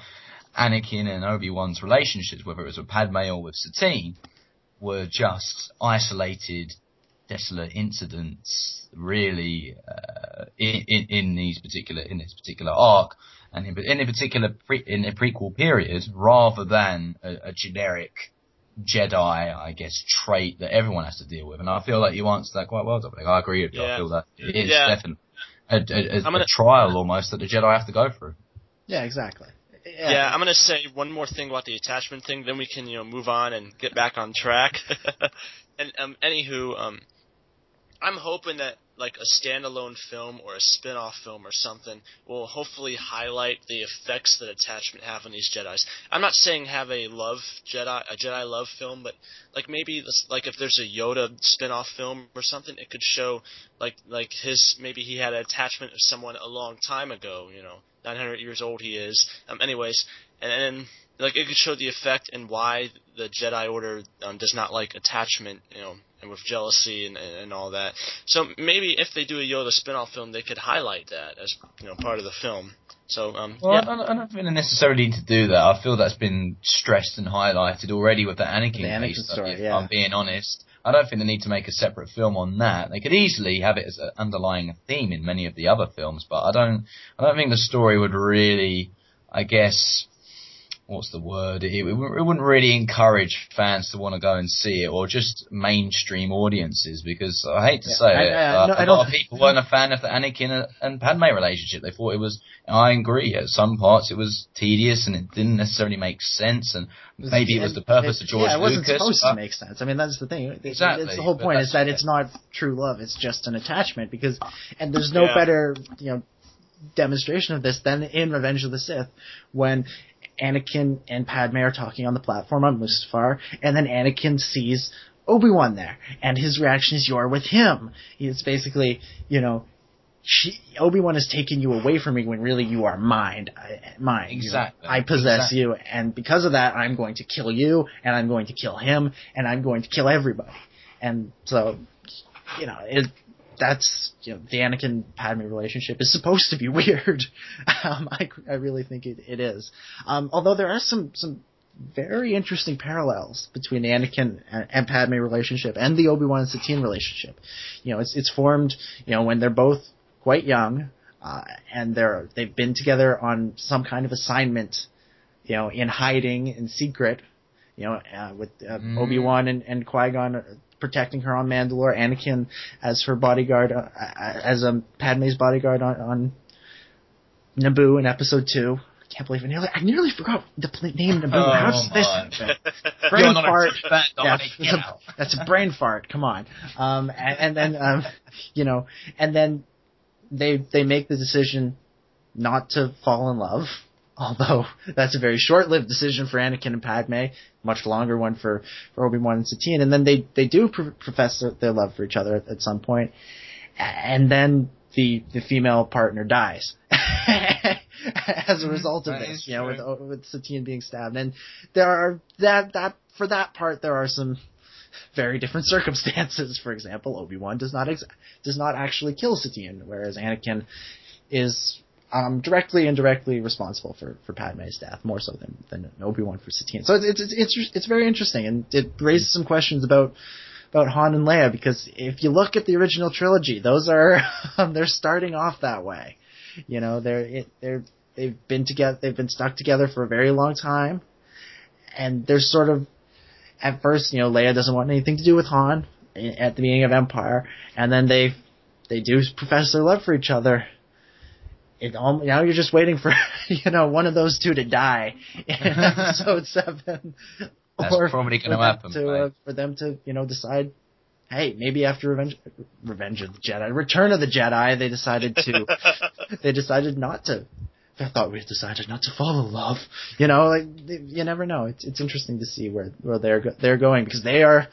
Anakin and Obi Wan's relationships, whether it was with Padme or with Satine, were just isolated desolate incidents really uh, in, in in these particular in this particular arc and in, in a particular pre, in a prequel period rather than a, a generic Jedi, I guess, trait that everyone has to deal with. And I feel like you answered that quite well, Dominic. I agree with you. I feel that it is Yeah. definitely a, a, a, I'm gonna- a trial almost that the Jedi have to go through. Yeah, exactly. Yeah. I'm gonna say one more thing about the attachment thing, then we can you know move on and get back on track. and um, anywho, um, I'm hoping that like a standalone film or a spin-off film or something will hopefully highlight the effects that attachment have on these Jedi's. I'm not saying have a love Jedi a Jedi love film, but like maybe this, like if there's a Yoda spin-off film or something, it could show like like his maybe he had an attachment of someone a long time ago, you know, 900 years old he is. Um, anyways, and then like it could show the effect and why the Jedi Order um, does not like attachment, you know, and with jealousy and, and, and all that. So maybe if they do a Yoda spin-off film, they could highlight that as you know part of the film. So um, Well, yeah. I, don't, I don't think they necessarily need to do that. I feel that's been stressed and highlighted already with the Anakin, The Anakin case, story, if yeah. I'm being honest. I don't think they need to make a separate film on that. They could easily have it as an underlying theme in many of the other films, but I don't. I don't think the story would really. I guess. What's the word? It, it, wouldn't really encourage fans to want to go and see it, or just mainstream audiences. Because I hate to Yeah, say I- it, I- uh, but no, I a don't- lot of people weren't a fan of the Anakin and Padme relationship. They thought it was. I agree. At some parts, it was tedious and it didn't necessarily make sense. And maybe it was the purpose of George Lucas. Yeah, it wasn't Lucas. supposed to make sense. I mean, that's the thing. Exactly, It's the whole point is that's- that it's not true love. It's just an attachment because, and there's no Yeah. better, you know, demonstration of this than in Revenge of the Sith when Anakin and Padme are talking on the platform on Mustafar, and then Anakin sees Obi-Wan there, and his reaction is, you're with him. It's basically, you know, Obi-Wan has taken you away from me when really you are mine. I, mine. Exactly. I possess Exactly. you, and because of that, I'm going to kill you, and I'm going to kill him, and I'm going to kill everybody. And so, you know, it, that's, you know, the Anakin Padme relationship is supposed to be weird. um, I, I really think it, it is. Um, although there are some, some very interesting parallels between the Anakin and, and Padme relationship and the Obi-Wan and Satine relationship. You know, it's, it's formed, you know, when they're both quite young, uh, and they're, they've been together on some kind of assignment, you know, in hiding, in secret, you know, uh, with uh, Mm. Obi-Wan and, and Qui-Gon protecting her on Mandalore, Anakin as her bodyguard, uh, uh, as um, Padme's bodyguard on, on Naboo in Episode 2. I can't believe I nearly, I nearly forgot the pl- name Naboo. Oh, How's this? Brain You're not a fart. Yeah, that's, a, that's a brain fart. Come on. Um, and, and then, um, you know, and then they they make the decision not to fall in love. Although that's a very short-lived decision for Anakin and Padme, much longer one for, for Obi-Wan and Satine. And then they, they do pr- profess their, their love for each other at, at some point. And then the, the female partner dies. As a result of That this, you know, with, with Satine being stabbed. And there are, that, that, for that part, there are some very different circumstances. For example, Obi-Wan does not ex- does not actually kill Satine, whereas Anakin is um, directly and indirectly responsible for, for Padme's death, more so than, than Obi-Wan for Satine. So it's, it's, it's, it's very interesting, and it raises some questions about, about Han and Leia, because if you look at the original trilogy, those are, they're starting off that way. You know, they're, it, they're, they've been together, they've been stuck together for a very long time, and they're sort of, at first, you know, Leia doesn't want anything to do with Han at the beginning of Empire, and then they, they do profess their love for each other it all, now you're just waiting for you know one of those two to die in episode seven, That's probably for gonna them happen, To, uh, for them to you know decide, hey, maybe after Revenge, Revenge of the Jedi, Return of the Jedi, they decided to they decided not to. I thought we decided not to fall in love. You know, like you never know. It's it's interesting to see where where they're go- they're going because they are,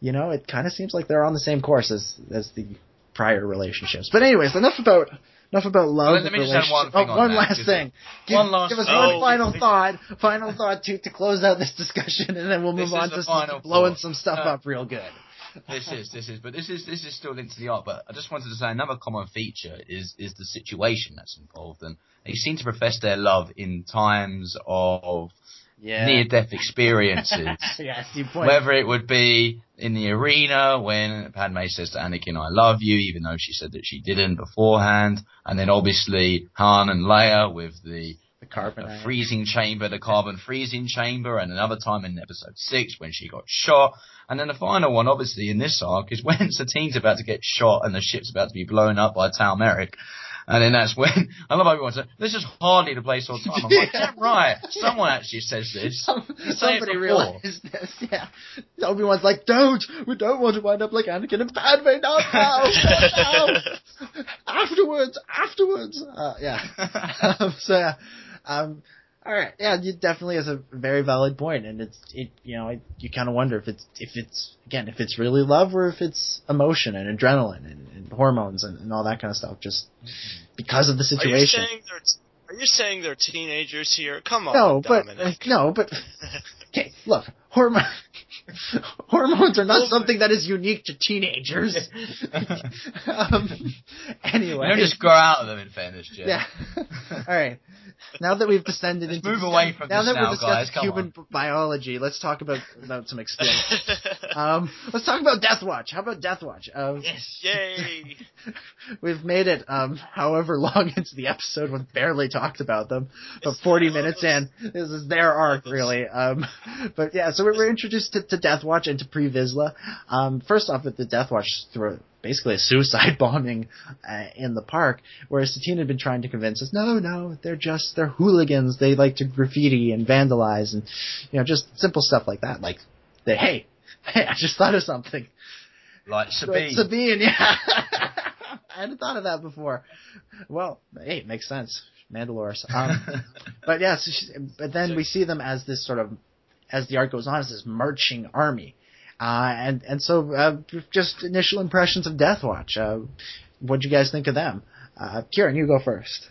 you know, it kind of seems like they're on the same course as as the prior relationships. But anyways, enough about enough about love. Let me just add one thing oh, on one that, last thing. Give, one last give us thing. one Oh, final thought. Final thought to to close out this discussion, and then we'll move on to some, blowing some stuff Uh, up real good. this is this is but this is this is still linked to the art but i just wanted to say another common feature is is the situation that's involved and they seem to profess their love in times of Yeah. near-death experiences. yes. Whether it would be in the arena when Padme says to Anakin, I love you, even though she said that she didn't beforehand. And then obviously Han and Leia with the the carbon. uh, freezing chamber, the carbon freezing chamber, and another time in episode six when she got shot. And then the final one, obviously, in this arc is when Satine's about to get shot and the ship's about to be blown up by Tal Merrik. And then that's when, I love everyone saying, this is hardly the place or time. I'm like, yeah, right. Someone actually says this. Some, somebody realized this, yeah. Obi Wan's like, don't! We don't want to wind up like Anakin and Padme, not now! Not now! afterwards! Afterwards! Uh, yeah. um, so, yeah. Um, alright, yeah, it definitely is a very valid point, and it's, it, you know, it, you kind of wonder if it's, if it's, again, if it's really love or if it's emotion and adrenaline and, and hormones and, and all that kind of stuff, just mm-hmm. because of the situation. Are you saying they're are you saying they're teenagers here? Come on, No, but Dominic. no, but okay. Look, hormone hormones are not something that is unique to teenagers. um, anyway, You don't just grow out of them in fairness, yeah. All right. Now that we've descended Let's into move away from now that now, we've guys, discussed come human b- biology, let's talk about about some experience. Um, let's talk about Death Watch. How about Death Watch? Um, yes, Yay! We've made it, um, however long into the episode, we've barely talked about them. But 40 minutes in, this is their arc, really. Um, but yeah, so we were introduced to, to Death Watch and to Pre Vizsla. Um, first off, with the Death Watch through basically a suicide bombing uh, in the park, whereas Satine had been trying to convince us, no, no, they're just, they're hooligans. They like to graffiti and vandalize and, you know, just simple stuff like that. Like, they, hey, hey, I just thought of something. Like Sabine. Sabine. Sabine, yeah. I hadn't thought of that before. Well, hey, it makes sense. Mandalores. Um, but yeah, so she, but then we see them as this sort of, as the arc goes on, as this marching army. Uh, and, and so, uh, just initial impressions of Death Watch. Uh, what'd you guys think of them? Uh, Ciaran, you go first.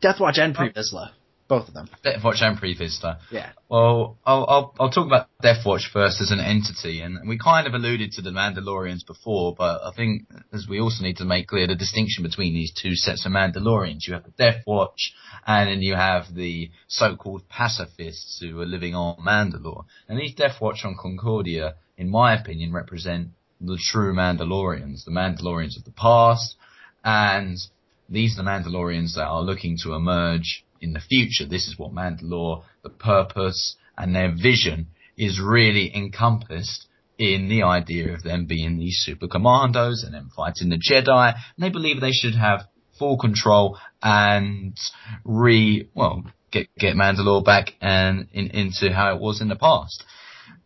Death Watch and Pre Vizsla. Both of them. Death Watch and Pre-Vizsla. Yeah. Well, I'll, I'll, I'll talk about Death Watch first as an entity, and we kind of alluded to the Mandalorians before, but I think as we also need to make clear the distinction between these two sets of Mandalorians. You have the Death Watch, and then you have the so-called pacifists who are living on Mandalore. And these Death Watch on Concordia, in my opinion, represent the true Mandalorians, the Mandalorians of the past, and these are the Mandalorians that are looking to emerge in the future. This is what Mandalore, the purpose and their vision is really encompassed in the idea of them being these super commandos and then fighting the Jedi. And they believe they should have full control and re, well, get, get Mandalore back and in, into how it was in the past.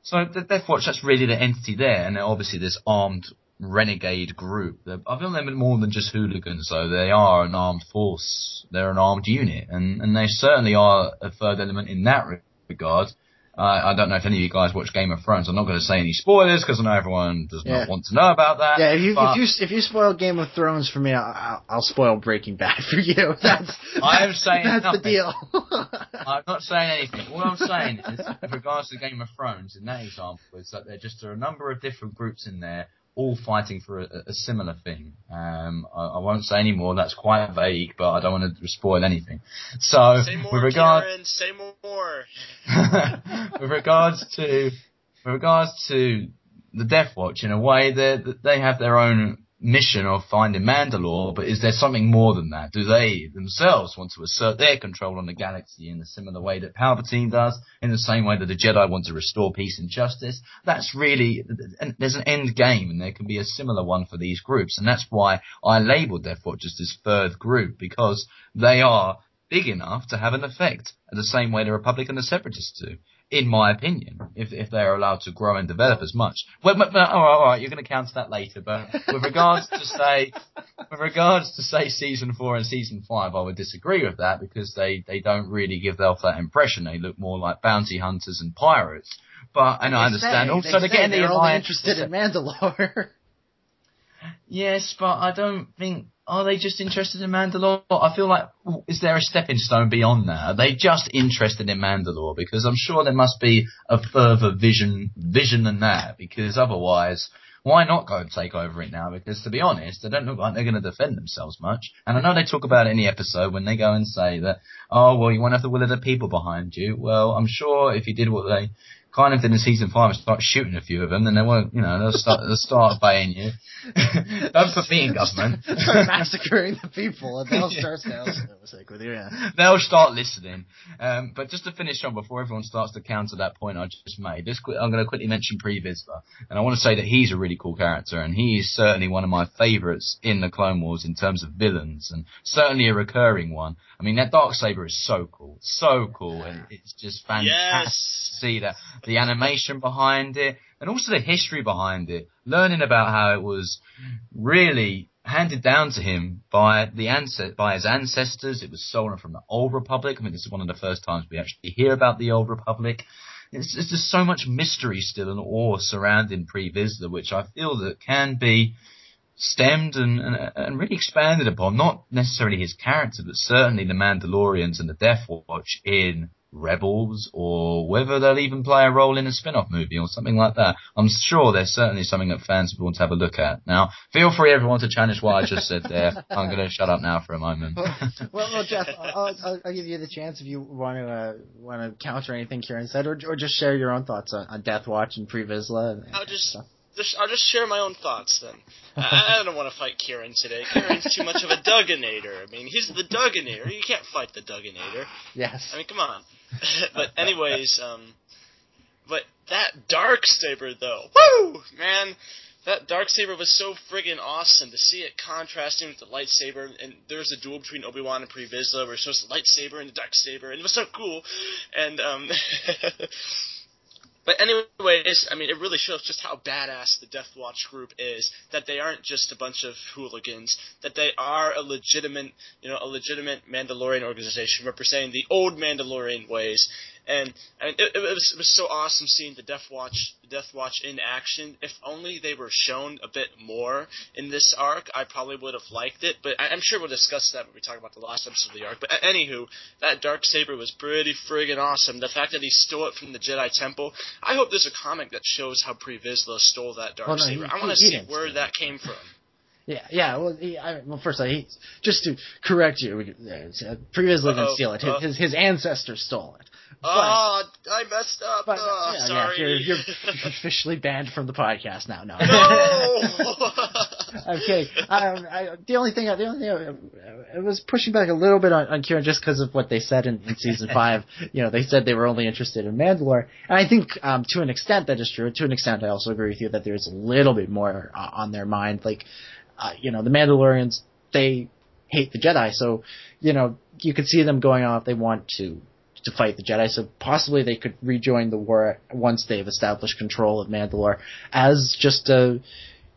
So the Death Watch, that's really the entity there, and obviously this armed renegade group. They're, I feel they're more than just hooligans, though. They are an armed force. They're an armed unit, and, and they certainly are a third element in that regard. Uh, I don't know if any of you guys watch Game of Thrones. I'm not going to say any spoilers because I know everyone does Yeah. not want to know about that. Yeah, if you, if you if you spoil Game of Thrones for me, I'll, I'll, spoil Breaking Bad for you. That's I am saying that's nothing. the deal. I'm not saying anything. All I'm saying is, with regards to Game of Thrones, in that example, is that there just are a number of different groups in there, all fighting for a, a similar thing. Um, I, I won't say any more. That's quite vague, but I don't want to spoil anything. So, Say more, with regard, Ciaran. Say more. with regards to, with regards to the Death Watch, in a way, they they have their own mission of finding Mandalore, but is there something more than that? Do they themselves want to assert their control on the galaxy in a similar way that Palpatine does, in the same way that the Jedi want to restore peace and justice? That's really, there's an end game, and there can be a similar one for these groups, and that's why I labeled Death Watch as third group, because they are big enough to have an effect, the same way the Republic and the Separatists do in my opinion, if if they are allowed to grow and develop as much. Well, all right, all right, you're going to counter that later. But with regards to say, with regards to say season four and season five, I would disagree with that because they they don't really give off that impression. They look more like bounty hunters and pirates. But and I understand They also say they're getting the alliance. interested in Mandalore. Yes, but I don't think. Are they just interested in Mandalore? I feel like, is there a stepping stone beyond that? Are they just interested in Mandalore? Because I'm sure there must be a further vision, vision than that. Because otherwise, why not go and take over it now? Because to be honest, they don't look like they're going to defend themselves much. And I know they talk about it in the episode when they go and say that, oh, well, you won't have the will of the people behind you. Well, I'm sure if you did what they kind of in season five and start shooting a few of them, then they won't, you know, they'll start, they'll start obeying you. don't put me in government. Start massacring the people, and they'll start sales with you. Yeah. they'll start listening. Um, but just to finish on before everyone starts to counter that point I just made, just quick, I'm going to quickly mention Pre Vizsla, and I want to say that he's a really cool character, and he is certainly one of my favourites in the Clone Wars in terms of villains, and certainly a recurring one. I mean, that dark saber is so cool, so cool, and it's just fantastic Yes. to see that the animation behind it, and also the history behind it. Learning about how it was really handed down to him by the ances- by his ancestors. It was stolen from the Old Republic. I mean, this is one of the first times we actually hear about the Old Republic. It's, it's just so much mystery still and awe surrounding Pre Vizsla, which I feel that can be stemmed and, and, and really expanded upon. Not necessarily his character, but certainly the Mandalorians and the Death Watch in Rebels, or whether they'll even play a role in a spin-off movie or something like that. I'm sure there's certainly something that fans would want to have a look at. Now, feel free everyone to challenge what I just said there. I'm going to shut up now for a moment. well, well, Jeff, I'll, I'll, I'll give you the chance if you want to uh, want to counter anything Ciaran said, or, or just share your own thoughts on, on Death Watch and Pre Vizsla. And, and I'll just, stuff. Just I'll just share my own thoughts then. I, I don't want to fight Ciaran today. Ciaran's too much of a Dugginator. I mean, he's the Dugginator. You can't fight the Dugginator. Yes. I mean, come on. but anyways, um, but that dark saber though, woo, man, that dark saber was so friggin' awesome to see it contrasting with the lightsaber. And there's a duel between Obi Wan and Pre Vizsla where it shows the lightsaber and the dark saber, and it was so cool. And um, But anyways, I mean, it really shows just how badass the Death Watch group is. That they aren't just a bunch of hooligans. That they are a legitimate, you know, a legitimate Mandalorian organization representing the old Mandalorian ways. And and it, it was it was so awesome seeing the Death Watch Death Watch in action. If only they were shown a bit more in this arc, I probably would have liked it. But I, I'm sure we'll discuss that when we talk about the last episode of the arc. But a- anywho, that dark saber was pretty friggin' awesome. The fact that he stole it from the Jedi Temple. I hope there's a comic that shows how Pre Vizsla stole that dark Well, no, saber. he- I want to see where that came from. Yeah, yeah. Well, he, I, well, first, I, he, just to correct you, uh, Pre Vizsla didn't steal it. His, uh- his his ancestors stole it. But, Oh, I messed up. but oh, yeah, sorry. yeah, you're, you're officially banned from the podcast now. No. no. Kidding. Um, I, the only thing, the only thing, I, I was pushing back a little bit on, on Ciaran just because of what they said in, in season five. You know, they said they were only interested in Mandalore, and I think um, to an extent that is true. To an extent, I also agree with you that there's a little bit more uh, on their mind. Like, uh, you know, the Mandalorians, they hate the Jedi, so you know, you could see them going off. They want to to fight the Jedi, so possibly they could rejoin the war once they've established control of Mandalore as just a,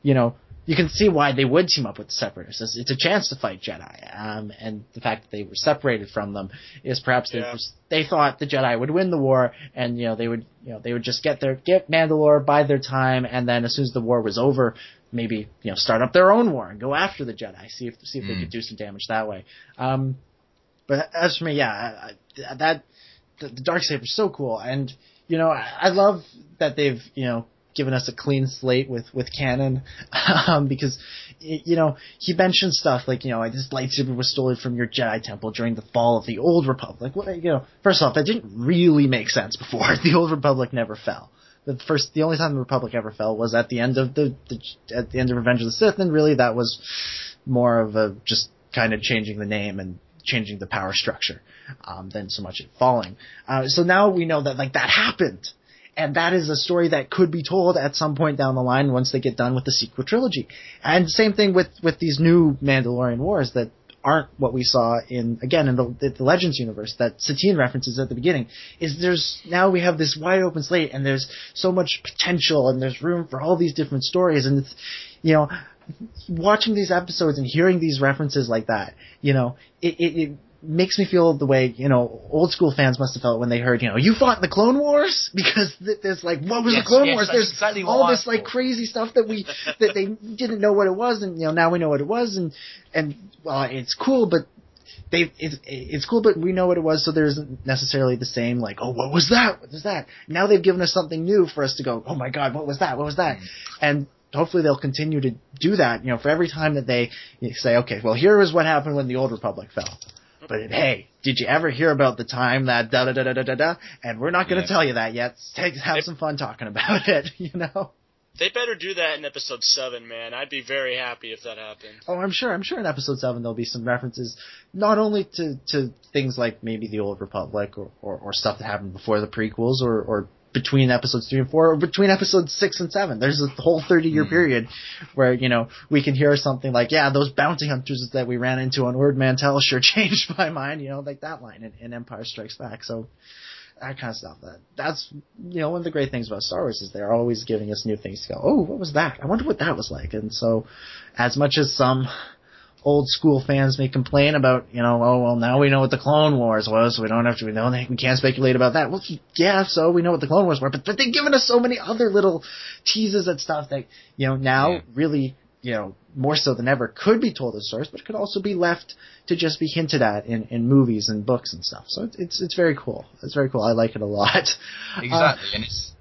you know, you can see why they would team up with the Separatists. It's, it's a chance to fight Jedi, um, and the fact that they were separated from them is perhaps they Yeah. was- they thought the Jedi would win the war, and you know they would you know they would just get their get Mandalore, bide their time, and then as soon as the war was over, maybe you know start up their own war and go after the Jedi, see if see if they Mm. could do some damage that way. Um, but as for me, yeah, I, I, that the, the dark saber is so cool, and you know I, I love that they've you know given us a clean slate with with canon, um, because you know he mentioned stuff like you know this lightsaber was stolen from your Jedi temple during the fall of the Old Republic. Well, you know, first off, that didn't really make sense before. The Old Republic never fell. The first, the only time the Republic ever fell was at the end of the, the at the end of Revenge of the Sith, and really that was more of a just kind of changing the name and changing the power structure um, than so much it falling. Uh, so now we know that like that happened, and that is a story that could be told at some point down the line once they get done with the sequel trilogy. And same thing with with these new Mandalorian wars that aren't what we saw in again in the, the Legends universe that Satine references at the beginning. Is there's now we have this wide open slate and there's so much potential and there's room for all these different stories and it's you know watching these episodes and hearing these references like that, you know, it, it, it makes me feel the way, you know, old school fans must have felt when they heard, you know, you fought in the Clone Wars? Because th- there's like, what was Yes, the Clone yes, Wars? There's exactly all this like crazy stuff that we, that they didn't know what it was and, you know, now we know what it was and, and, well, it's cool, but they it's it's cool, but we know what it was, so there isn't necessarily the same like, oh, what was that? What was that? Now they've given us something new for us to go, oh my god, what was that? What was that? Mm. And hopefully they'll continue to do that. You know, for every time that they say, okay, well, here is what happened when the old republic fell. But hey, did you ever hear about the time that da da da da da da da? And we're not going to Yeah. tell you that yet. Take, have some fun talking about it. You know. They better do that in episode seven, man. I'd be very happy if that happened. Oh, I'm sure. I'm sure in episode seven there'll be some references, not only to, to things like maybe the old Republic or, or, or stuff that happened before the prequels or, or between episodes three and four or between episodes six and seven. There's a whole 30 year Hmm. period where, you know, we can hear something like, yeah, those bounty hunters that we ran into on Ord Mantell sure changed my mind, you know, like that line in, in Empire Strikes Back. So, that kind of stuff. That that's you know one of the great things about Star Wars is they're always giving us new things to go. Oh, what was that? I wonder what that was like. And so, as much as some old school fans may complain about, you know, oh well, now we know what the Clone Wars was. so We don't have to. We know we can't speculate about that. Well, yeah, so we know what the Clone Wars were, but but they've given us so many other little teases and stuff that you know now Yeah. really you know more so than ever could be told as stories, but could also be left to just be hinted at in, in movies and books and stuff. So it's it's, it's very cool. It's very cool. I like it a lot. Exactly, uh, and it's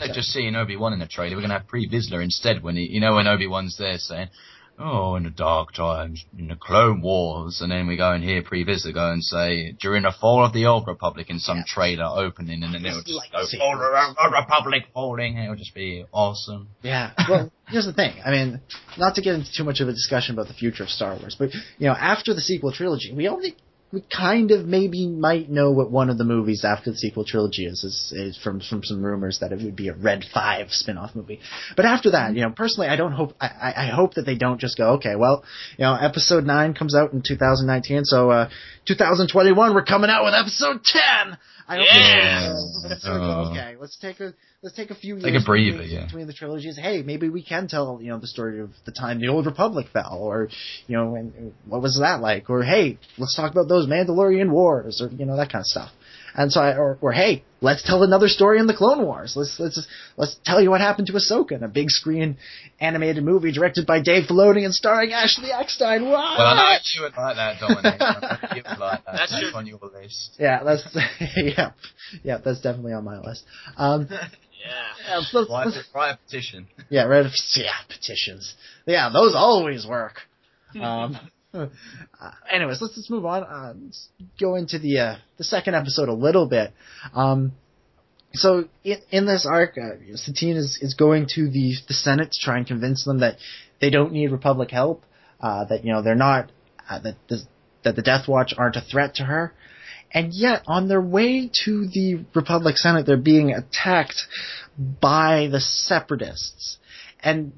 not just seeing Obi Wan in the trailer. We're gonna have Pre Vizsla instead when he, you know, when Obi Wan's there saying, "Oh, in the dark times, in the Clone Wars," and then we go and hear Pre Vizsla go and say, "During the fall of the Old Republic," in some Yeah. trailer opening, and then it'll just Like go, secrets. "Oh, the Republic falling," and it'll just be awesome. Yeah. Well, here's the thing. I mean, not to get into too much of a discussion about the future of Star Wars, but you know, after the sequel trilogy, we only we kind of maybe might know what one of the movies after the sequel trilogy is, is, is from from some rumors that it would be a Red Five spin-off movie. But after that, you know, personally, I don't hope I, I hope that they don't just go, okay, well, you know, Episode Nine comes out in 2019, so uh 2021 we're coming out with Episode 10. I Yeah. don't go, Oh. okay, let's take a let's take a few Take a breather, between, yeah. between the trilogies. Hey, maybe we can tell you know the story of the time the old Republic fell, or you know, and what was that like? Or hey, let's talk about those Mandalorian wars, or you know that kind of stuff. And so, I, or, or hey, let's tell another story in the Clone Wars. Let's let's let's tell you what happened to Ahsoka in a big screen animated movie directed by Dave Filoni and starring Ashley Eckstein. What? Well, I know you would like that, Dominic. I know you would like that. That's That's, your- on your list. Yeah, that's yeah, yeah, that's definitely on my list. Um, Yeah. yeah, let's- let's- Write, let's- write a petition. Yeah, right. Yeah, petitions. Yeah, those always work. Um, uh, anyways, let's let's move on. Uh, let's go into the uh, the second episode a little bit. Um, so in, in this arc, uh, Satine is, is going to the the Senate to try and convince them that they don't need Republic help. Uh, that you know they're not uh, that the, that the Death Watch aren't a threat to her. And yet, on their way to the Republic Senate, they're being attacked by the Separatists. And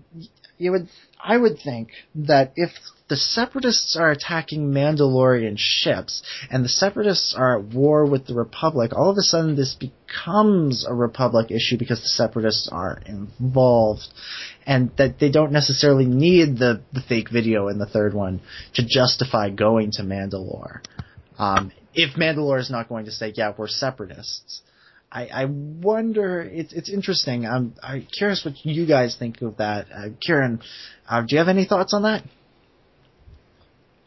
you would, I would think that if the Separatists are attacking Mandalorian ships, and the Separatists are at war with the Republic, all of a sudden this becomes a Republic issue because the Separatists are involved, and that they don't necessarily need the, the fake video in the third one to justify going to Mandalore. Um, if Mandalore is not going to say, yeah, we're separatists. I, I wonder, it's, it's interesting. I'm, I'm curious what you guys think of that. Uh, Ciaran, uh, do you have any thoughts on that?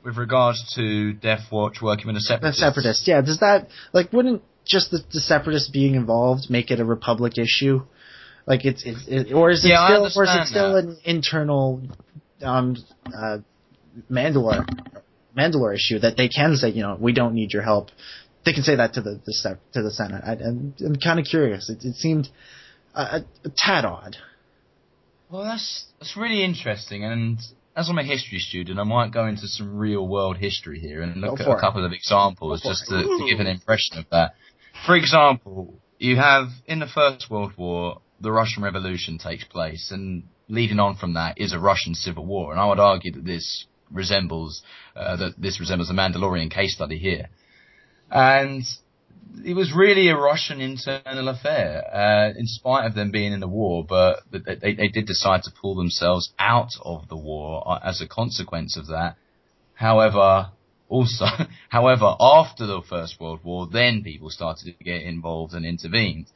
With regards to Death Watch working with the The Separatists. separatists, yeah. Does that, like, wouldn't just the, the separatists being involved make it a Republic issue? Like, it's, it's, it, or is it Yeah, still, or is it still that. an internal, um, uh, Mandalore, Mandalore issue that they can say, you know, we don't need your help. They can say that to the, the to the Senate. I, I'm, I'm kind of curious. It, it seemed a, a, a tad odd. Well, that's that's really interesting, and as I'm a history student, I might go into some real world history here and look Go at a it. couple of examples Go just to, to give an impression of that. For example, you have in the First World War, the Russian Revolution takes place, and leading on from that is a Russian Civil War, and I would argue that this resembles uh, that this resembles a Mandalorian case study here, and it was really a Russian internal affair, uh, in spite of them being in the war, but they, they, did decide to pull themselves out of the war uh, as a consequence of that. However, also, however, after the First World War, then people started to get involved and intervened.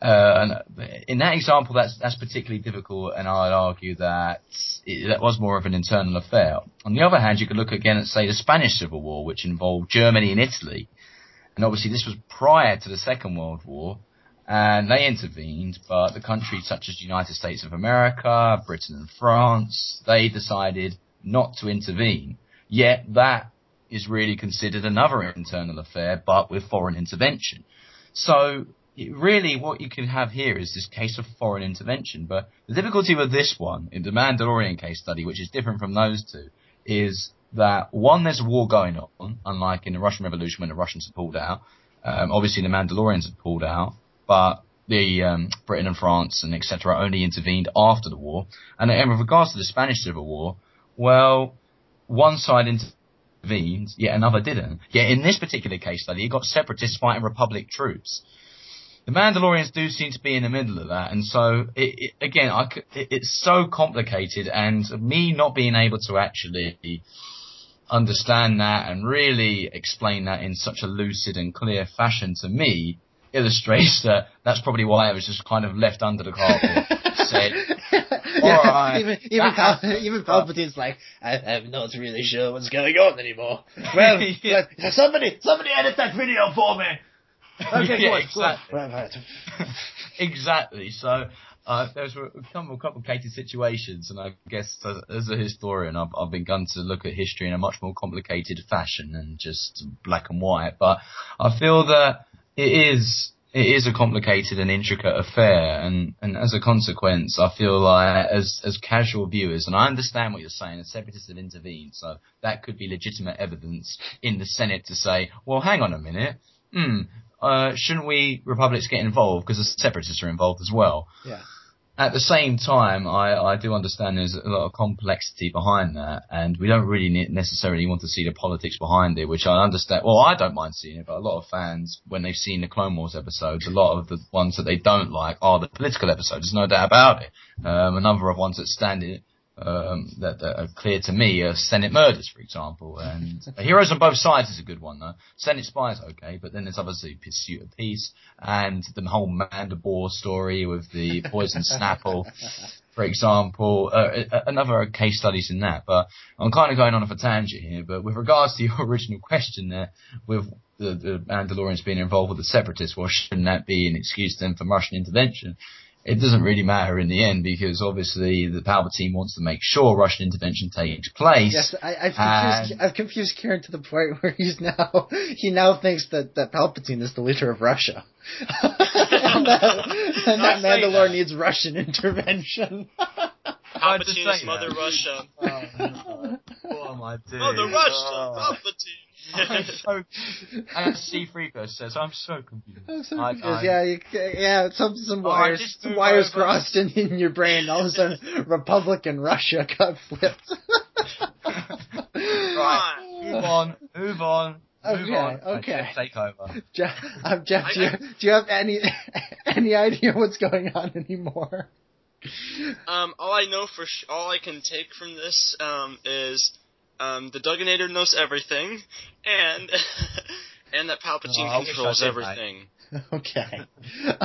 Uh, and in that example, that's that's particularly difficult, and I'd argue that it, that was more of an internal affair. On the other hand, you could look again at, say, the Spanish Civil War, which involved Germany and Italy, and obviously this was prior to the Second World War, and they intervened, but the countries such as the United States of America, Britain and France, they decided not to intervene. Yet that is really considered another internal affair, but with foreign intervention. So really what you can have here is this case of foreign intervention, but the difficulty with this one, in the Mandalorian case study, which is different from those two, is that one, there's a war going on, unlike in the Russian Revolution when the Russians had pulled out. Um, obviously the Mandalorians had pulled out, but the um, Britain and France and etc. only intervened after the war. And, and with regards to the Spanish Civil War, well, one side intervened, yet another didn't. Yet in this particular case study, you got separatists fighting Republic troops. The Mandalorians do seem to be in the middle of that, and so it, it, again, I it, it's so complicated, and me not being able to actually understand that and really explain that in such a lucid and clear fashion to me illustrates that that's probably why I was just kind of left under the carpet. said, Yeah, Alright. even even Pal- even uh, Palpatine's like, I, I'm not really sure what's going on anymore. Well, Yeah. somebody somebody edit that video for me. Okay, Yeah, go on, go on. exactly. Right, right. exactly. So uh, there's a couple of complicated situations, and I guess as, as a historian, I've, I've begun to look at history in a much more complicated fashion than just black and white. But I feel that it is it is a complicated and intricate affair, and, and as a consequence, I feel like as as casual viewers, and I understand what you're saying, the separatists have intervened, so that could be legitimate evidence in the Senate to say, well, hang on a minute, hmm, uh, shouldn't we republics get involved because the separatists are involved as well? Yeah. At the same time, I, I do understand there's a lot of complexity behind that, and we don't really ne- necessarily want to see the politics behind it, which I understand. Well, I don't mind seeing it, but a lot of fans, when they've seen the Clone Wars episodes, a lot of the ones that they don't like are the political episodes. There's no doubt about it. Um, a number of ones that stand in, um, that, that are clear to me are Senate murders, for example, and Heroes on Both Sides is a good one though. Senate Spies okay, but then there's obviously Pursuit of Peace and the whole Mandalore story with the poison Snapple, for example. Uh, another case studies in that, but I'm kind of going on off a tangent here. But with regards to your original question there, with the, the Mandalorians being involved with the Separatists, well, shouldn't that be an excuse then for Russian intervention? It doesn't really matter in the end because obviously the Palpatine wants to make sure Russian intervention takes place. Yes, I, I've confused, I've confused Ciaran to the point where he's now he now thinks that, that Palpatine is the leader of Russia, and that, and that I Mandalore that. needs Russian intervention. I'd Palpatine is say Mother that. Russia. Oh, am I doing? Mother Russia, Oh. I'm Palpatine. so, as C3PO says, I'm so confused. I'm so confused. I- yeah, you, yeah, some some Oh, wires some wires over. crossed in, in your brain. All of a sudden, Republican Russia got flipped. Right, move on, move on, move Okay, on. okay. Take over. Jeff, um, Jeff, do you, do you have any any idea what's going on anymore? Um, all I know for sh- all I can take from this um, is um, the Dugginator knows everything, and and that Palpatine Oh, I wish I controls everything. Okay,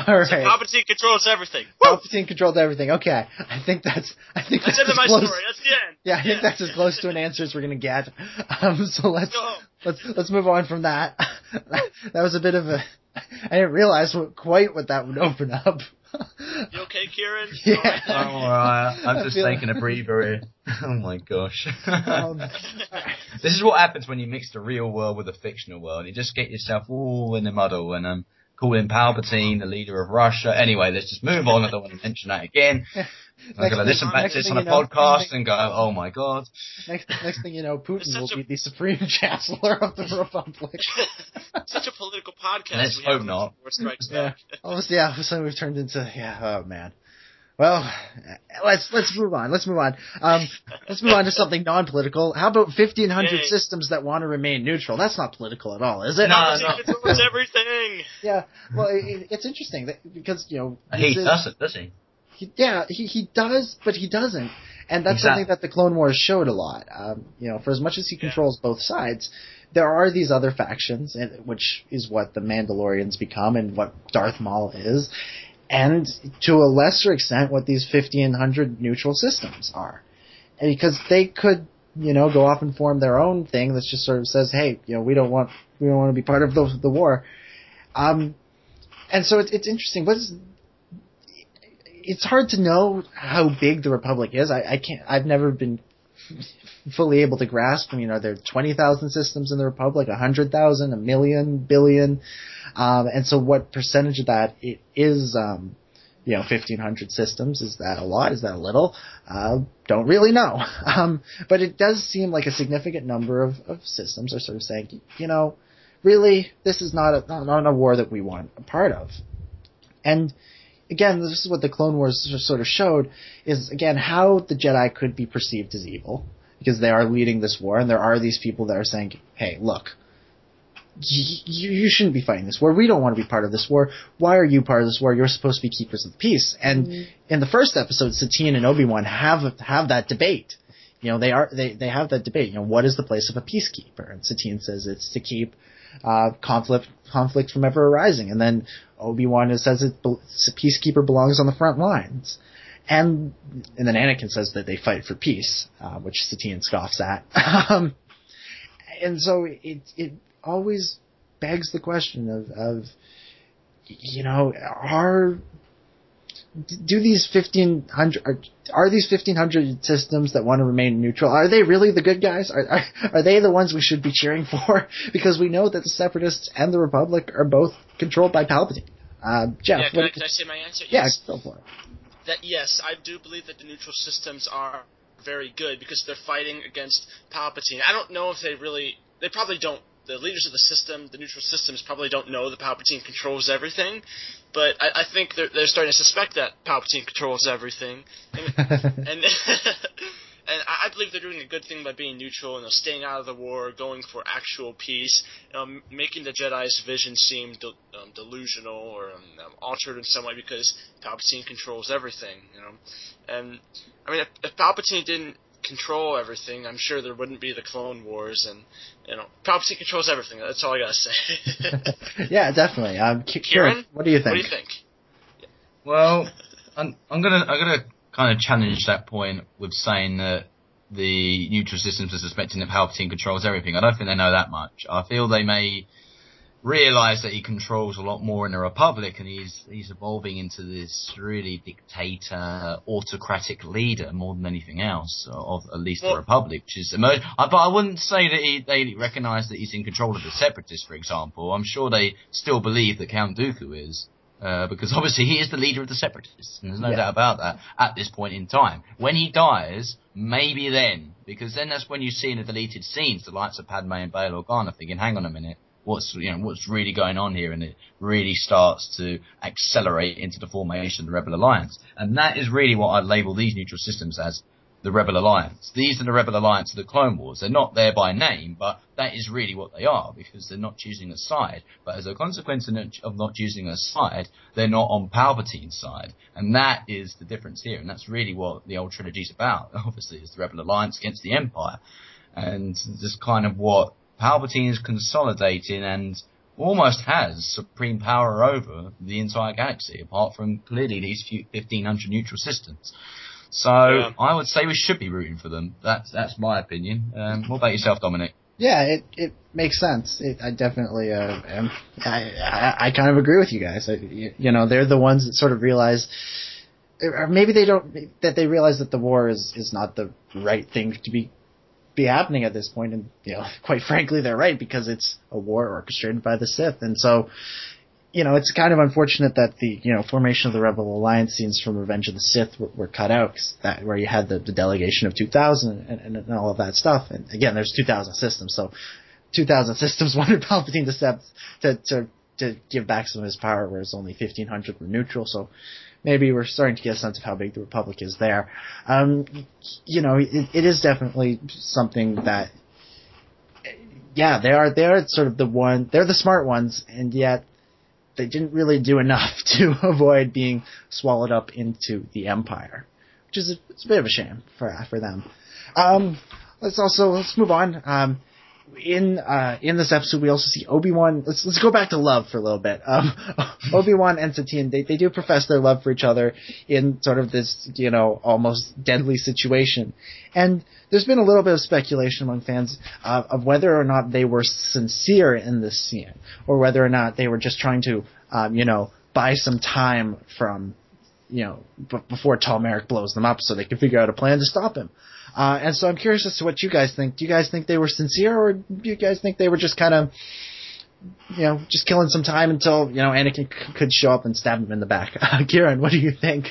all right. So Palpatine controls everything. Woo! Palpatine controlled everything. Okay, I think that's I think That's that's, end of my close. story. That's the end. Yeah, I think that's as close to an answer as we're gonna get. Um, so let's Go. let's let's move on from that. that was a bit of a. I didn't realize what, quite what that would open up. You okay, Ciaran? Yeah. I'm alright. I'm just feel- taking a breather here. Oh my gosh. Um, this is what happens when you mix the real world with the fictional world. You just get yourself all in the muddle and um calling Palpatine the leader of Russia. Anyway, let's just move on. I don't want to mention that again. I'm gonna thing- listen back to this on a know- podcast and go, oh my god. next next thing you know, Putin will a- be the supreme chancellor of the republic. Such a political podcast. Let's we hope not. Before Strikes Yeah. Back. All of a sudden, yeah, all of a sudden we've turned into yeah. Oh man. Well, let's let's move on. Let's move on. Um, let's move on to something non-political. How about 1500 Yay. systems that want to remain neutral? That's not political at all, is it? No, Palpatine no. controls everything. Yeah. Well, it, it's interesting that, because you know He doesn't, does he? he, yeah, he, he does, but he doesn't. And that's Exactly. something that the Clone Wars showed a lot. Um, you know, for as much as he controls both sides, there are these other factions, and, which is what the Mandalorians become and what Darth Maul is, and to a lesser extent what these 1500 neutral systems are. And because they could, you know, go off and form their own thing that just sort of says, hey, you know, we don't want, we don't want to be part of the, the war. Um, and so it's, it's interesting. What is it's hard to know how big the Republic is. I, I can't. I've never been fully able to grasp. I mean, are there twenty thousand systems in the Republic? A hundred thousand? A million? Billion? Um, and so, what percentage of that it is? Um, you know, fifteen hundred systems. Is that a lot? Is that a little? Uh, don't really know. Um, but it does seem like a significant number of, of systems are sort of saying, you know, really, this is not a not a war that we want a part of. And again, this is what the Clone Wars sort of showed is again how the Jedi could be perceived as evil because they are leading this war, and there are these people that are saying, "Hey, look, you, you shouldn't be fighting this war. We don't want to be part of this war. Why are you part of this war? You're supposed to be keepers of the peace." And mm-hmm. in the first episode, Satine and Obi Wan have have that debate. You know, they are they they have that debate. You know, what is the place of a peacekeeper? And Satine says it's to keep uh, conflict conflict from ever arising. And then Obi Wan says it, peacekeeper belongs on the front lines. And and then Anakin says that they fight for peace, uh, which Satine scoffs at. um, and so it it always begs the question of of you know are do these 1500 are, are these 1500 systems that want to remain neutral are they really the good guys are, are are they the ones we should be cheering for because we know that the separatists and the republic are both controlled by palpatine uh, jeff yeah, can, what, I, can I say my answer? yeah Yes. go for it that yes, I do believe that the neutral systems are very good because they're fighting against Palpatine. I don't know if they really, they probably don't. The leaders of the system, the neutral systems, probably don't know that Palpatine controls everything, but I, I think they're they're starting to suspect that Palpatine controls everything, and and, and I believe they're doing a good thing by being neutral and you know, staying out of the war, going for actual peace, um, making the Jedi's vision seem de- um, delusional or um, um, altered in some way because Palpatine controls everything, you know. And I mean, if, if Palpatine didn't control everything, I'm sure there wouldn't be the Clone Wars, and you know, Palpatine controls everything. That's all I gotta say. yeah definitely um, Ki- Ciaran, what do you think What do you think? Well, I'm, I'm gonna I'm gonna kind of challenge that point with saying that the neutral systems are suspecting that Palpatine controls everything. I don't think they know that much. I feel they may realise that he controls a lot more in the Republic, and he's he's evolving into this really dictator, autocratic leader more than anything else, of at least the Republic, which is emerging. But I wouldn't say that he, they recognise that he's in control of the Separatists, for example. I'm sure they still believe that Count Dooku is. Uh, because obviously he is the leader of the separatists, and there's no Yeah. doubt about that at this point in time. When he dies, maybe then, because then that's when you see in the deleted scenes the likes of Padme and Bail Organa thinking, "Hang on a minute, what's you know what's really going on here?" And it really starts to accelerate into the formation of the Rebel Alliance, and that is really what I label these neutral systems as the Rebel Alliance. These are the Rebel Alliance of the Clone Wars. They're not there by name, but that is really what they are because they're not choosing a side. But as a consequence of not- choosing a side, they're not on Palpatine's side. And that is the difference here. And that's really what the old trilogy is about. Obviously, it's the Rebel Alliance against the Empire. And this kind of what Palpatine is consolidating and almost has supreme power over the entire galaxy, apart from clearly these few 1500 neutral systems. So Yeah. I would say we should be rooting for them. That's that's my opinion. Um, what about yourself, Dominic? Yeah, it it makes sense. It, I definitely uh, am. I, I I kind of agree with you guys. I, you, you know, they're the ones that sort of realize, or maybe they don't that they realize that the war is is not the right thing to be be happening at this point. And you know, quite frankly, they're right because it's a war orchestrated by the Sith, and so. You know, it's kind of unfortunate that the you know formation of the Rebel Alliance scenes from Revenge of the Sith were, were cut out, 'cause that where you had the, the delegation of 2,000 and, and, and all of that stuff. And again, there's 2,000 systems, so 2,000 systems wanted Palpatine to step to, to to give back some of his power, whereas only 1,500 were neutral. So maybe we're starting to get a sense of how big the Republic is there. Um, you know, it, it is definitely something that, yeah, they are they are sort of the one they're the smart ones, and yet they didn't really do enough to avoid being swallowed up into the Empire, which is a, it's a bit of a shame for for them. Um, let's also let's move on. Um, in uh, in this episode, we also see Obi Wan. Let's let's go back to love for a little bit. Um, Obi Wan and Satine they they do profess their love for each other in sort of this you know almost deadly situation, and there's been a little bit of speculation among fans uh, of whether or not they were sincere in this scene, or whether or not they were just trying to um, you know buy some time from, you know, b- before Tal Merrik blows them up, so they can figure out a plan to stop him. Uh, and so I'm curious as to what you guys think. Do you guys think they were sincere, or do you guys think they were just kind of, you know, just killing some time until you know Anakin c- could show up and stab him in the back? Uh, Ciaran, what do you think?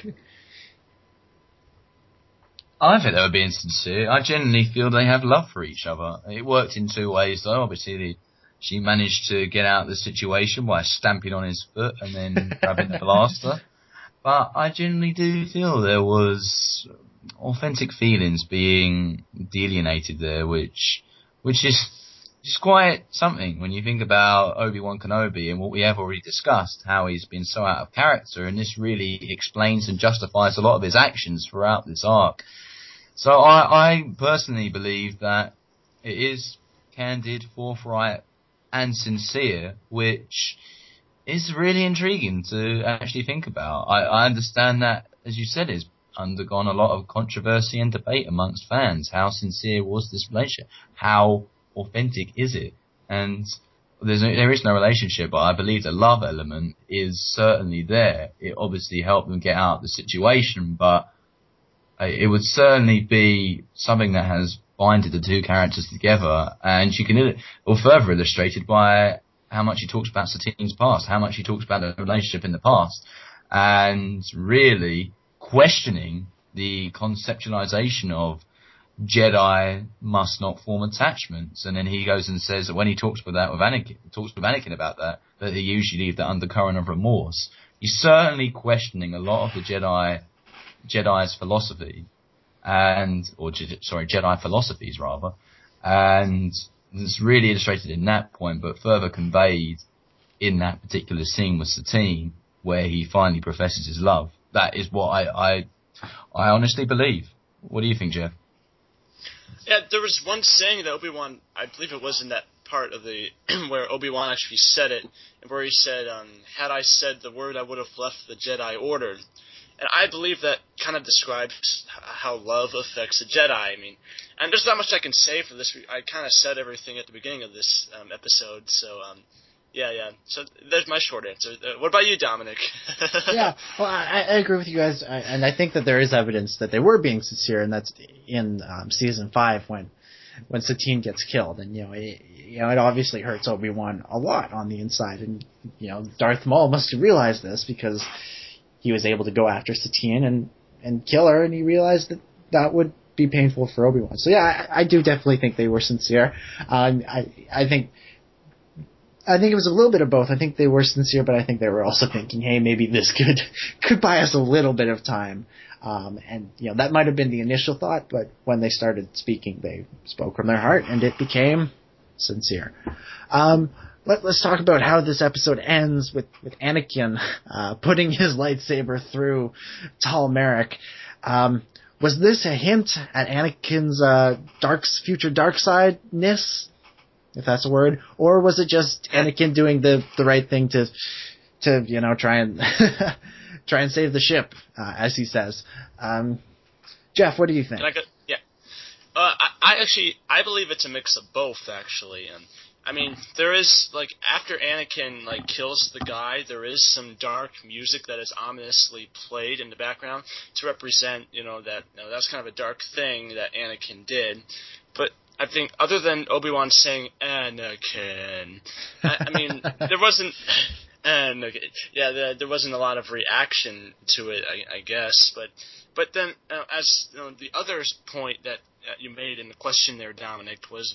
I think they were being sincere. I genuinely feel they have love for each other. It worked in two ways though. Obviously, the, she managed to get out of the situation by stamping on his foot and then grabbing the blaster. But I genuinely do feel there was authentic feelings being delineated there, which, which is, is quite something when you think about Obi-Wan Kenobi and what we have already discussed, how he's been so out of character, and this really explains and justifies a lot of his actions throughout this arc. So I, I personally believe that it is candid, forthright, and sincere, which is really intriguing to actually think about. I, I understand that, as you said, it's undergone a lot of controversy and debate amongst fans. How sincere was this relationship? How authentic is it? And there's no, there is no relationship, but I believe the love element is certainly there. It obviously helped them get out of the situation, but it would certainly be something that has binded the two characters together, and you can or further illustrated by how much he talks about Satine's past, how much he talks about the relationship in the past, and really questioning the conceptualization of Jedi must not form attachments. And then he goes and says that when he talks with that with Anakin, talks with Anakin about that, that they usually leave the undercurrent of remorse. He's certainly questioning a lot of the Jedi, Jedi's philosophy, and or sorry, Jedi philosophies rather, and it's really illustrated in that point, but further conveyed in that particular scene with Satine, where he finally professes his love. That is what I I, I honestly believe. What do you think, Jeff? Yeah, there was one saying that Obi Wan, I believe it was in that part of the where Obi Wan actually said it, where he said, um, "Had I said the word, I would have left the Jedi Order." And I believe that kind of describes how love affects the Jedi. I mean, and there's not much I can say for this. I kind of said everything at the beginning of this um, episode, so um, yeah, yeah. So there's my short answer. Uh, what about you, Dominic? yeah, well, I, I agree with you guys, I, and I think that there is evidence that they were being sincere, and that's in um, season five when when Satine gets killed, and you know, it, you know, it obviously hurts Obi Wan a lot on the inside, and you know, Darth Maul must have realized this because he was able to go after Satine and and kill her, and he realized that that would be painful for Obi Wan. So yeah, I, I do definitely think they were sincere. Um, I I think I think it was a little bit of both. I think they were sincere, but I think they were also thinking, hey, maybe this could could buy us a little bit of time. Um, and you know that might have been the initial thought, but when they started speaking, they spoke from their heart, and it became sincere. Um, let, us talk about how this episode ends with with Anakin uh, putting his lightsaber through Tal Merrik. Um, was this a hint at Anakin's uh, dark future dark side ness? If that's a word, or was it just Anakin doing the the right thing to to you know try and try and save the ship, uh, as he says? Um, Jeff, what do you think? Go? Yeah. Uh, I, I actually I believe it's a mix of both actually. And I mean, there is like after Anakin like kills the guy, there is some dark music that is ominously played in the background to represent you know that you know, that's kind of a dark thing that Anakin did. But I think other than Obi Wan saying Anakin, I, I mean there wasn't. And yeah, there, there wasn't a lot of reaction to it, I, I guess. But but then, uh, as you know, the other point that uh, you made in the question there, Dominic, was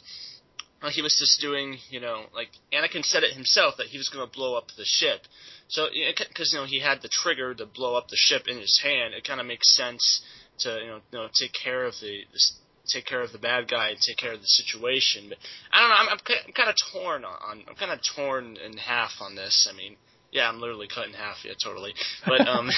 uh, he was just doing, you know, like Anakin said it himself that he was going to blow up the ship. So because you know he had the trigger to blow up the ship in his hand, it kind of makes sense to you know, you know take care of the, the take care of the bad guy and take care of the situation. But I don't know. I'm, I'm, I'm kind of torn on. I'm kind of torn in half on this. I mean, yeah, I'm literally cut in half. Yeah, totally. But um,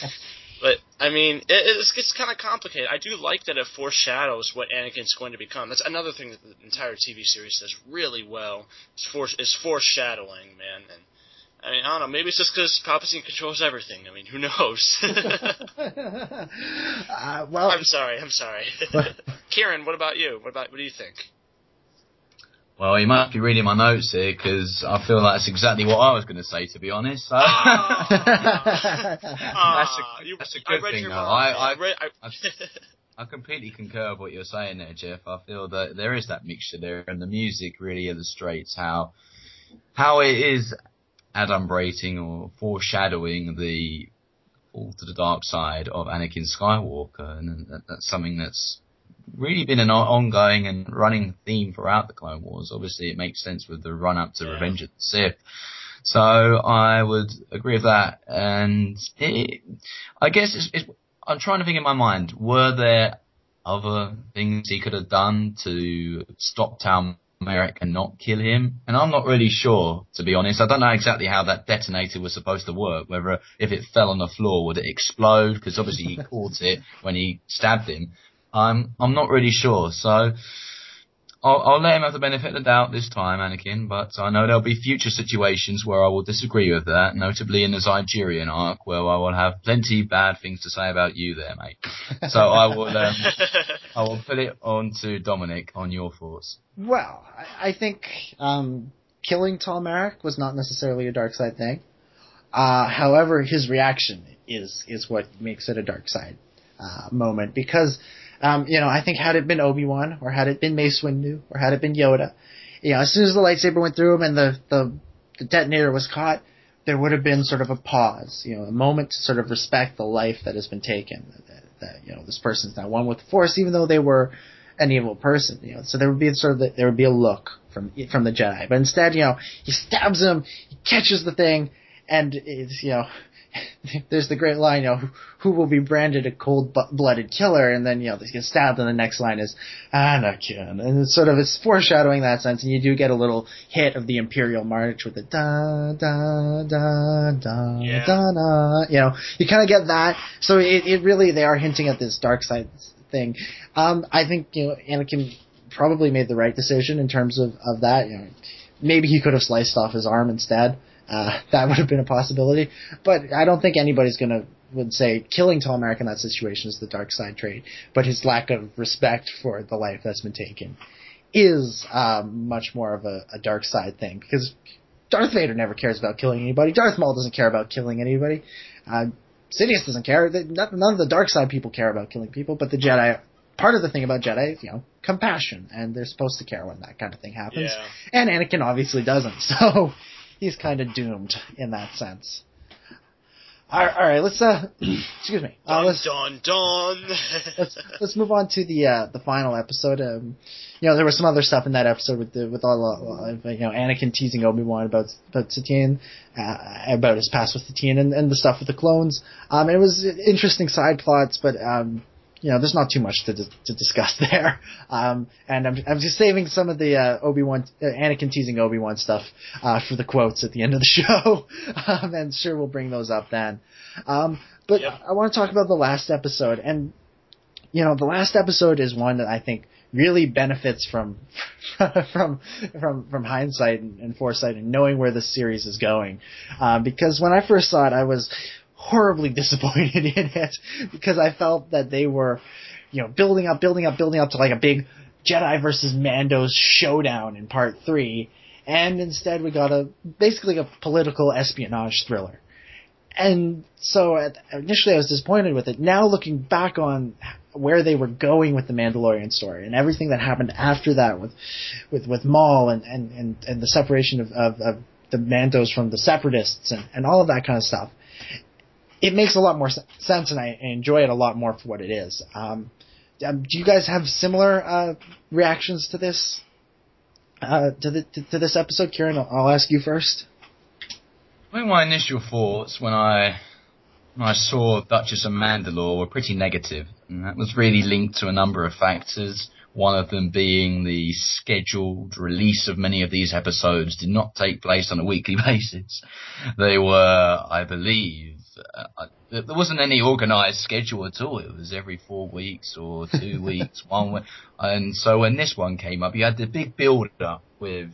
but I mean, it, it's it's kind of complicated. I do like that it foreshadows what Anakin's going to become. That's another thing that the entire TV series does really well. Is for is foreshadowing, man. And I mean, I don't know. Maybe it's just because Palpatine controls everything. I mean, who knows? uh, well, I'm sorry. I'm sorry. Ciaran, what about you? What about what do you think? Well, you must be reading my notes here because I feel like that's exactly what I was going to say, to be honest. So, Ah, That's a- you- that's a I good read thing, though. I- I- read, I, I- I completely concur with what you're saying there, Jeff. I feel that there is that mixture there, and the music really illustrates how how it is adumbrating or foreshadowing the fall to the dark side of Anakin Skywalker, and that, that's something that's really been an ongoing and running theme throughout the Clone Wars. Obviously, it makes sense with the run up to Yeah. Revenge of the Sith. So I would agree with that, and it, I guess it's, it's, I'm trying to think in my mind, were there other things he could have done to stop Tal Merrik and not kill him? And I'm not really sure, to be honest. I don't know exactly how that detonator was supposed to work. Whether if it fell on the floor, would it explode? Because obviously he caught it when he stabbed him. I'm I'm not really sure. So I'll, I'll let him have the benefit of the doubt this time, Anakin. But I know there'll be future situations where I will disagree with that. Notably in the Zygerian arc, where I will have plenty bad things to say about you there, mate. So I will um, I will put it on to Dominic on your thoughts. Well, I, I think um, killing Tal Merrik was not necessarily a dark side thing. Uh, however, his reaction is is what makes it a dark side uh, moment because um, you know I think had it been Obi Wan or had it been Mace Windu or had it been Yoda, you know as soon as the lightsaber went through him and the the, the detonator was caught, there would have been sort of a pause, you know, a moment to sort of respect the life that has been taken. That, that you know this person's now one with the Force, even though they were an evil person, you know. So there would be sort of the, there would be a look from from the Jedi, but instead, you know, he stabs him, he catches the thing, and it's you know. There's the great line, you know, who, will be branded a cold-blooded killer, and then you know they get stabbed, and the next line is Anakin, and it's sort of it's foreshadowing that sense, and you do get a little hit of the Imperial March with the da da da da Yeah. da da, you know, you kind of get that. So it, it really they are hinting at this dark side thing. Um, I think you know Anakin probably made the right decision in terms of of that. You know, maybe he could have sliced off his arm instead. Uh, that would have been a possibility, but I don't think anybody's gonna would say killing Tal Merrik in that situation is the dark side trait. But his lack of respect for the life that's been taken is um, much more of a, a dark side thing because Darth Vader never cares about killing anybody. Darth Maul doesn't care about killing anybody. Uh, Sidious doesn't care. They- None none of the dark side people care about killing people, but the Jedi. Part of the thing about Jedi is, you know, compassion, and they're supposed to care when that kind of thing happens. Yeah. And Anakin obviously doesn't, so he's kind of doomed in that sense. All right, all right let's uh, excuse me. Uh, let's dun. let's let's move on to the uh, the final episode. Um, you know, there was some other stuff in that episode with the with all uh, you know Anakin teasing Obi Wan about about Satine, uh, about his past with Satine, and, and the stuff with the clones. Um, it was interesting side plots, but um, you know, there's not too much to dis- to discuss there. Um, and I'm I'm just saving some of the uh, Obi Wan uh, Anakin teasing Obi Wan stuff uh, for the quotes at the end of the show, um, and sure we'll bring those up then. Um, but Yep. I want to talk about the last episode, and you know, the last episode is one that I think really benefits from from from from hindsight and, and foresight and knowing where the series is going. Uh, because when I first saw it, I was horribly disappointed in it because I felt that they were, you know, building up, building up, building up to like a big Jedi versus Mando's showdown in part three, and instead we got a basically a political espionage thriller. And so at, initially I was disappointed with it. Now looking back on where they were going with the Mandalorian story and everything that happened after that with with with Maul and and and, and the separation of, of, of the Mandos from the Separatists and, and all of that kind of stuff, it makes a lot more sense and I enjoy it a lot more for what it is. Um, um, do you guys have similar uh, reactions to this? Uh, to, the, to, to this episode, Ciaran, I'll, I'll ask you first. I my initial thoughts when I when I saw Duchess of Mandalore were pretty negative, and that was really linked to a number of factors. One of them being the scheduled release of many of these episodes did not take place on a weekly basis. They were, I believe, uh, there wasn't any organised schedule at all. It was every four weeks or two weeks, one week. And so when this one came up, you had the big build up with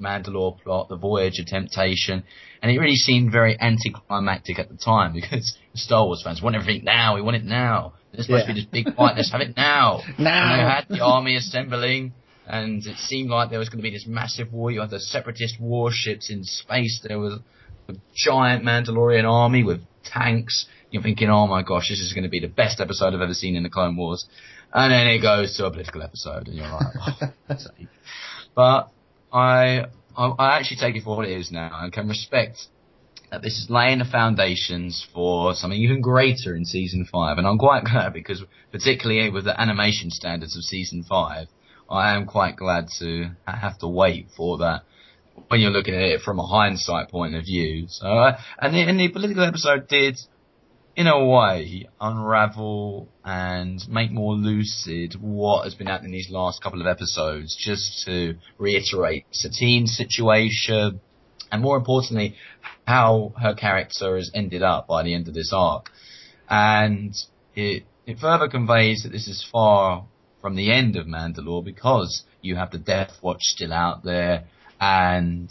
Mandalore plot, the Voyage of Temptation, and it really seemed very anticlimactic at the time because Star Wars fans want everything now. We want it now. This must Yeah. be this big fight. Let's have it now. Now. And they had the army assembling, and it seemed like there was going to be this massive war. You had the separatist warships in space. There was a giant Mandalorian army with tanks. You're thinking, oh my gosh, this is going to be the best episode I've ever seen in the Clone Wars. And then it goes to a political episode, and you're like, oh. But I, I, I actually take it for what it is now, and can respect that this is laying the foundations for something even greater in season five. And I'm quite glad because, particularly with the animation standards of season five, I am quite glad to have to wait for that when you're looking at it from a hindsight point of view. So, uh, and the, and the political episode did, in a way, unravel and make more lucid what has been happening these last couple of episodes, just to reiterate Satine's situation, and more importantly, how her character has ended up by the end of this arc. And it, it further conveys that this is far from the end of Mandalore because you have the Death Watch still out there, and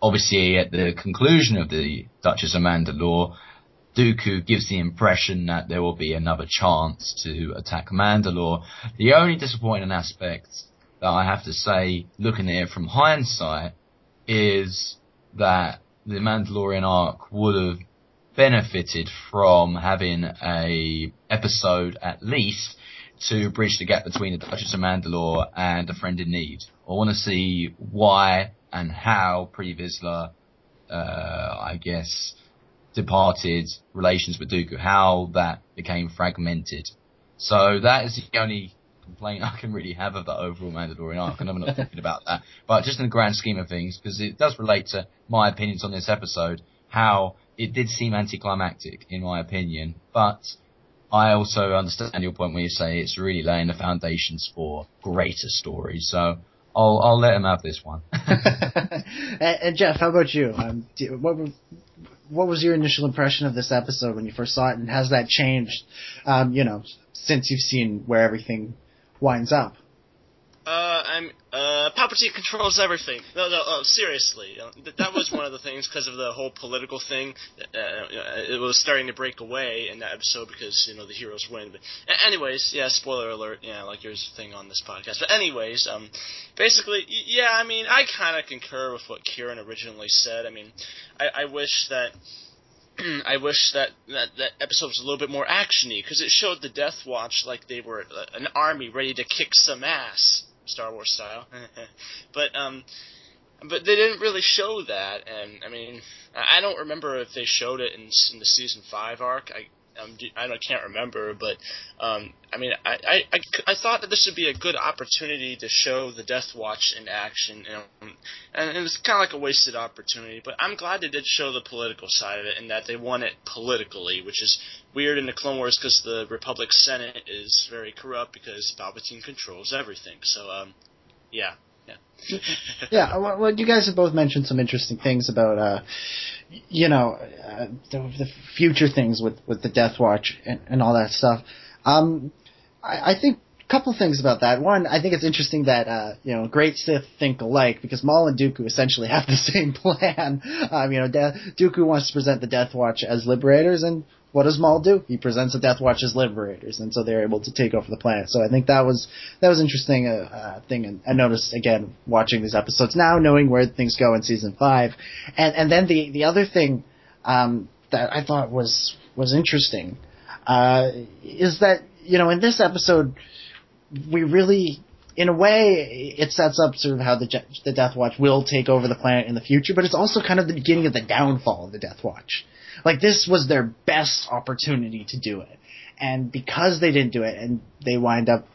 obviously at the conclusion of the Duchess of Mandalore, Dooku gives the impression that there will be another chance to attack Mandalore. The only disappointing aspect that I have to say, looking at it from hindsight, is that the Mandalorian arc would have benefited from having a episode at least to bridge the gap between the Duchess of Mandalore and a friend in need. I want to see why and how Pre Vizsla, uh, I guess, departed relations with Dooku, how that became fragmented. So that is the only complaint I can really have of the overall Mandalorian arc, and I'm not thinking about that. But just in the grand scheme of things, because it does relate to my opinions on this episode, how it did seem anticlimactic, in my opinion, but I also understand your point where you say it's really laying the foundations for greater stories. So I'll I'll let him have this one. and, and Jeff, how about you? Um, do, what what was your initial impression of this episode when you first saw it, and has that changed? Um, you know, since you've seen where everything winds up. Uh, I'm uh, Palpatine controls everything. No, no, oh, seriously, uh, that was one of the things because of the whole political thing. Uh, uh, it was starting to break away in that episode because you know the heroes win. But anyways, yeah, spoiler alert. Yeah, like yours thing on this podcast. But anyways, um, basically, yeah, I mean, I kind of concur with what Ciaran originally said. I mean, I, I wish that. I wish that, that that episode was a little bit more actiony because it showed the Death Watch like they were uh, an army ready to kick some ass, Star Wars style. but um, but they didn't really show that, and I mean, I don't remember if they showed it in, in the season five arc. I um, I can't remember, but um, I mean, I, I, I, thought that this would be a good opportunity to show the Death Watch in action, you know, and it was kind of like a wasted opportunity. But I'm glad they did show the political side of it, and that they won it politically, which is weird in the Clone Wars because the Republic Senate is very corrupt because Palpatine controls everything. So, um, yeah, yeah. well, you guys have both mentioned some interesting things about, uh, you know, uh, the, the future things with, with the Death Watch and, and all that stuff. Um, I, I think a couple things about that. One, I think it's interesting that, uh, you know, great Sith think alike because Maul and Dooku essentially have the same plan. Um, you know, De- Dooku wants to present the Death Watch as liberators and what does Maul do? He presents the Death Watch as liberators, and so they're able to take over the planet. So I think that was that was interesting uh, uh, thing, and I noticed again watching these episodes now, knowing where things go in season five, and and then the the other thing um, that I thought was was interesting uh, is that you know in this episode we really in a way, it sets up sort of how the the Death Watch will take over the planet in the future, but it's also kind of the beginning of the downfall of the Death Watch. Like this was their best opportunity to do it, and because they didn't do it, and they wind up,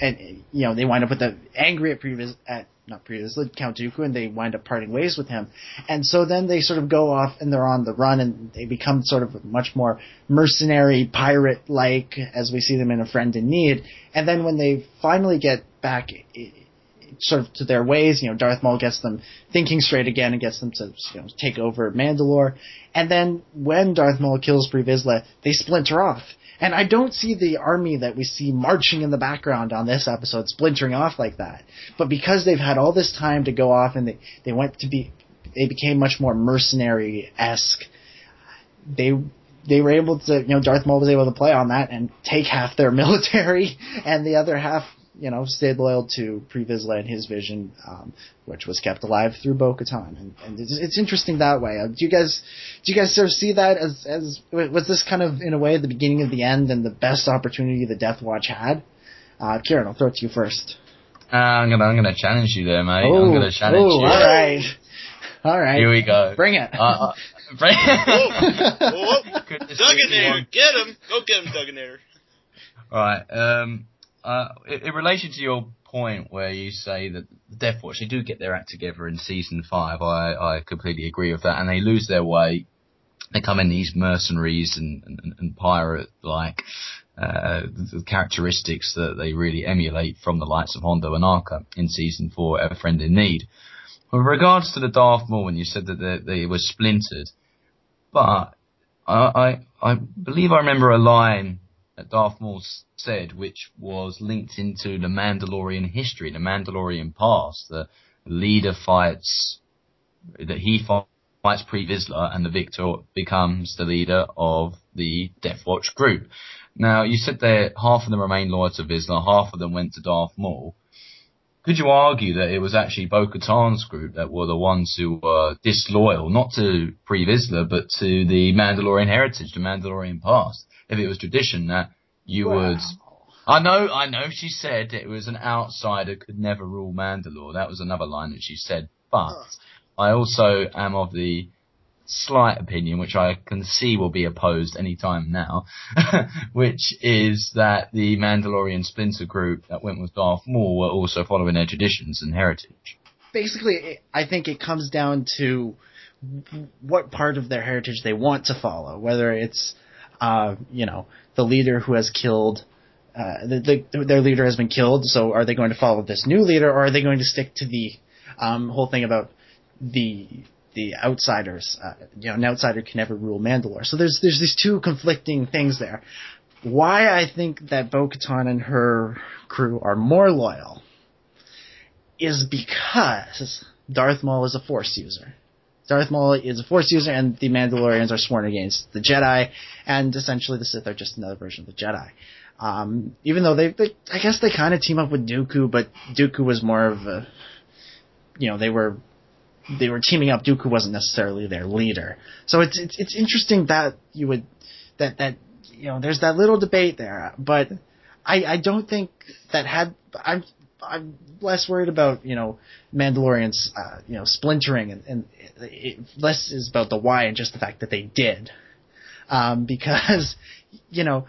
and you know they wind up with the angry at previous at not previously Count Dooku, and they wind up parting ways with him, and so then they sort of go off and they're on the run, and they become sort of much more mercenary pirate like as we see them in A Friend in Need, and then when they finally get back. sort of to their ways. You know, Darth Maul gets them thinking straight again and gets them to you know take over Mandalore. And then when Darth Maul kills Pre Vizsla, they splinter off. And I don't see the army that we see marching in the background on this episode splintering off like that. But because they've had all this time to go off and they, they went to be, they became much more mercenary esque. They they were able to, you know, Darth Maul was able to play on that and take half their military and the other half you know, stayed loyal to Pre Vizsla and his vision, um, which was kept alive through Bo Katan. And, and it's, it's interesting that way. Uh, do you guys, do you guys sort of see that as, as, was this kind of, in a way, the beginning of the end and the best opportunity the Death Watch had? Uh, Ciaran, I'll throw it to you first. Uh, I'm gonna I'm gonna challenge you there, mate. oh, I'm gonna challenge oh, you. alright. Alright. Here we go. Bring it. Uh, uh, bring- Whoa, Goodness, Dugginator, get him! Go get him, Dugginator. Right. Um, uh, in, in relation to your point where you say that the Death Watch, they do get their act together in season five, I, I completely agree with that, and they lose their way. They come in these mercenaries and, and, and pirate-like uh, the characteristics that they really emulate from the likes of Hondo Ohnaka in season four, A Friend in Need. With regards to the Darth Maul, when you said that they, they were splintered, but I, I I believe I remember a line that Darth Maul said, which was linked into the Mandalorian history, the Mandalorian past. The leader fights, that he fights Pre Vizsla, and the victor becomes the leader of the Death Watch group. Now, you said that half of them remained loyal to Vizsla, half of them went to Darth Maul. Could you argue that it was actually Bo-Katan's group that were the ones who were disloyal, not to Pre Vizsla, but to the Mandalorian heritage, the Mandalorian past? If it was tradition that you would I know, I know she said it was an outsider could never rule Mandalore. That was another line that she said. But oh. I also am of the slight opinion, which I can see will be opposed any time now, which is that the Mandalorian splinter group that went with Darth Maul were also following their traditions and heritage. basically, I think it comes down to what part of their heritage they want to follow. Whether it's, uh, you know, the leader who has killed, uh, the, the, their leader has been killed. So are they going to follow this new leader, or are they going to stick to the um, whole thing about the the outsiders? Uh, you know, an outsider can never rule Mandalore. So there's there's these two conflicting things there. Why I think that Bo-Katan and her crew are more loyal is because Darth Maul is a Force user. Darth Maul is a Force user, and the Mandalorians are sworn against the Jedi, and essentially the Sith are just another version of the Jedi. Um, even though they, they I guess they kind of team up with Dooku, but Dooku was more of a, you know, they were, they were teaming up. Dooku wasn't necessarily their leader. So it's it's it's interesting that you would, that that you know, there's that little debate there, but I I don't think that had I'm I'm less worried about you know Mandalorians uh, you know splintering and, and it, less is about the why and just the fact that they did. Um, because you know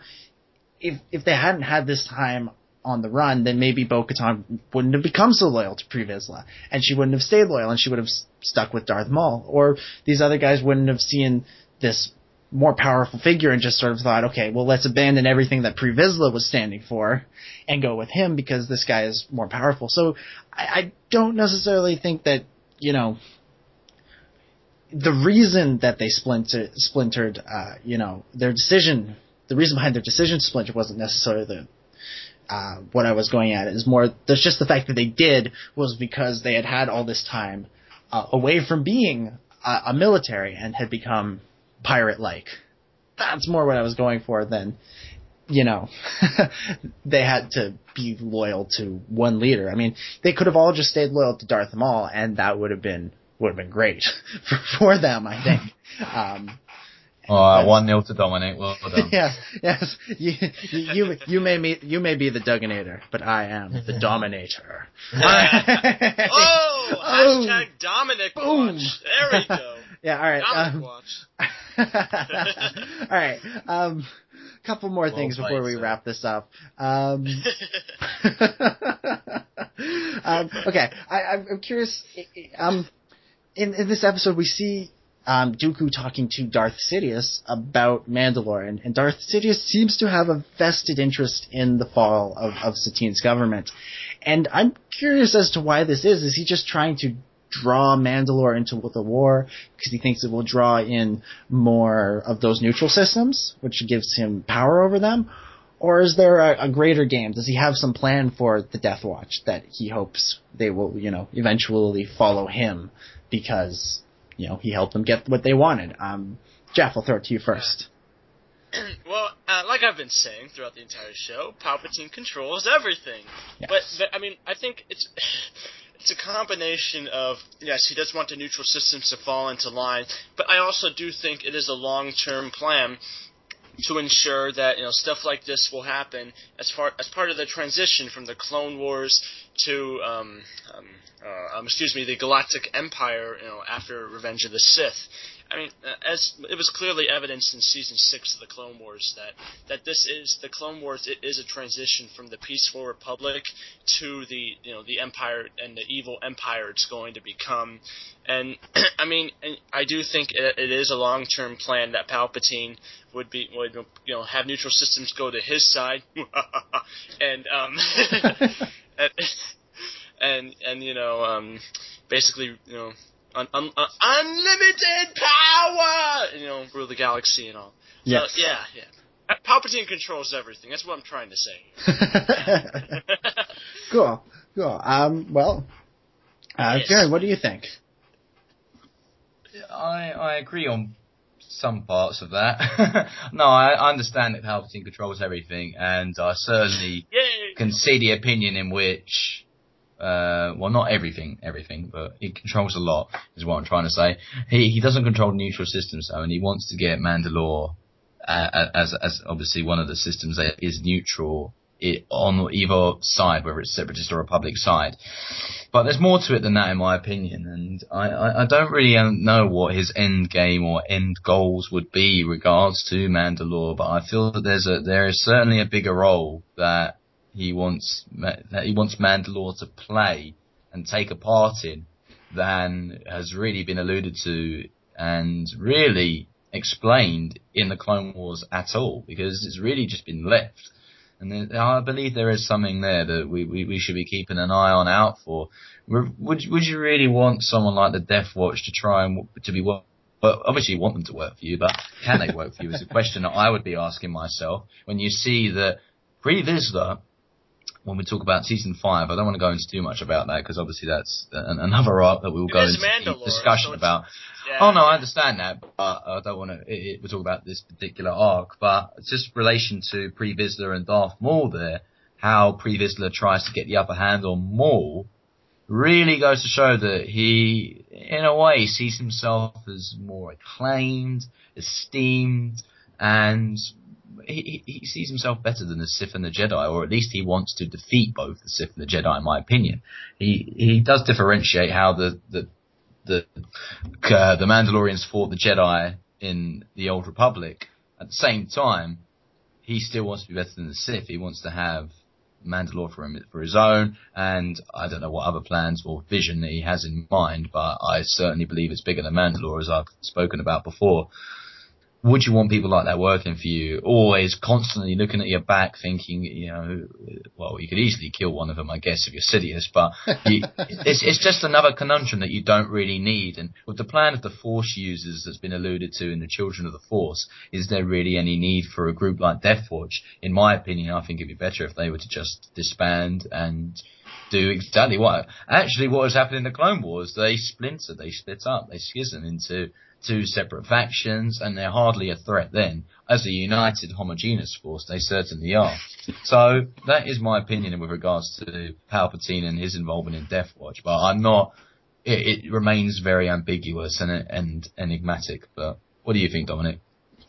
if if they hadn't had this time on the run, then maybe Bo-Katan wouldn't have become so loyal to Pre Vizsla, and she wouldn't have stayed loyal, and she would have stuck with Darth Maul, or these other guys wouldn't have seen this more powerful figure and just sort of thought, okay, well, let's abandon everything that Pre Vizsla was standing for and go with him because this guy is more powerful. So I, I don't necessarily think that you know the reason that they splintered, splintered, uh, you know, their decision, the reason behind their decision to splinter wasn't necessarily the uh, what I was going at. Is more there's just the fact that they did was because they had had all this time uh, away from being a military and had become pirate-like. That's more what I was going for than you know, they had to be loyal to one leader. I mean, they could have all just stayed loyal to Darth Maul, and that would have been would have been great for, for them, I think. Um, Alright, Yes. one nil to dominate. Well done. yes, yes. You, you, you may be, you may be the Duginator, but I am the Dominator. Oh, Oh. hashtag Dominic Boom. Watch. There we go. Yeah, all right. Dominic Um, Watch. all right. Um, couple more Well things before we sir. wrap this up. Um, um, okay, I, I'm I'm curious. Um, in, in this episode, we see um, Dooku talking to Darth Sidious about Mandalore, and, and Darth Sidious seems to have a vested interest in the fall of, of Satine's government. And I'm curious as to why this is. Is he just trying to draw Mandalore into the war because he thinks it will draw in more of those neutral systems, which gives him power over them? Or is there a, a greater game? Does he have some plan for the Death Watch that he hopes they will, you know, eventually follow him because, you know, he helped them get what they wanted? Um, Jeff, I'll throw it to you first. well, uh, like I've been saying throughout the entire show, Palpatine controls everything. Yes. But, but I mean, I think it's it's a combination of yes, he does want the neutral systems to fall into line, but I also do think it is a long term plan to ensure that you know stuff like this will happen as far as part of the transition from the Clone Wars to um, um, uh, um, excuse me the Galactic Empire you know after Revenge of the Sith. I mean, uh, as it was clearly evidenced in season six of the Clone Wars that that this is the Clone Wars. It is a transition from the peaceful Republic to the you know the Empire and the evil Empire it's going to become. And I mean, and I do think it, it is a long term plan that Palpatine would be would you know have neutral systems go to his side, and um, and, and and you know um, basically you know un, un, un, unlimited power, you know, rule the galaxy and all. So, yeah, yeah. Palpatine controls everything. That's what I'm trying to say. cool, cool. Um, well, uh, Yes. Jared, what do you think? I, I agree on some parts of that. no, I, I understand that Palpatine controls everything, and I certainly Yay! can see the opinion in which, uh, well, not everything, everything, but he controls a lot, is what I'm trying to say. He he doesn't control neutral systems though, and he wants to get Mandalore uh, as as obviously one of the systems that is neutral it, on either side, whether it's separatist or republic side. But there's more to it than that, in my opinion, and I, I, I don't really know what his end game or end goals would be regards to Mandalore. But I feel that there's a there is certainly a bigger role that he wants that he wants Mandalore to play and take a part in than has really been alluded to and really explained in the Clone Wars at all because it's really just been left. And I believe there is something there that we, we, we should be keeping an eye on out for. Would would you really want someone like the Death Watch to try and to be? Well, obviously you want them to work for you, but can they work for you? Is a question that I would be asking myself when you see that Pre Vizsla when we talk about season five, I don't want to go into too much about that because obviously that's an, another arc that we will It go into discussion so about. Yeah. Oh no, I understand that, but I don't want to. It, it, we'll talk about this particular arc, but just relation to Pre Vizsla and Darth Maul there, how Pre Vizsla tries to get the upper hand on Maul, really goes to show that he, in a way, sees himself as more acclaimed, esteemed, and he, he sees himself better than the Sith and the Jedi, or at least he wants to defeat both the Sith and the Jedi, in my opinion. He he does differentiate how the the the uh, the Mandalorians fought the Jedi in the Old Republic. At the same time, he still wants to be better than the Sith. He wants to have Mandalore for him for his own, and I don't know what other plans or vision that he has in mind, but I certainly believe it's bigger than Mandalore, as I've spoken about before. Would you want people like that working for you? Always constantly looking at your back, thinking, you know, well, you could easily kill one of them, I guess, if you're Sidious, but you, it's, it's just another conundrum that you don't really need. And with the plan of the Force users that's been alluded to in the Children of the Force, is there really any need for a group like Death Watch? In my opinion, I think it'd be better if they were to just disband and do exactly what actually what has happened in the Clone Wars. They splinter, they split up, they schism into two separate factions, and they're hardly a threat then. As a united, homogeneous force, they certainly are. So that is my opinion with regards to Palpatine and his involvement in Death Watch. But I'm not. It, it remains very ambiguous and and enigmatic. But what do you think, Dominic?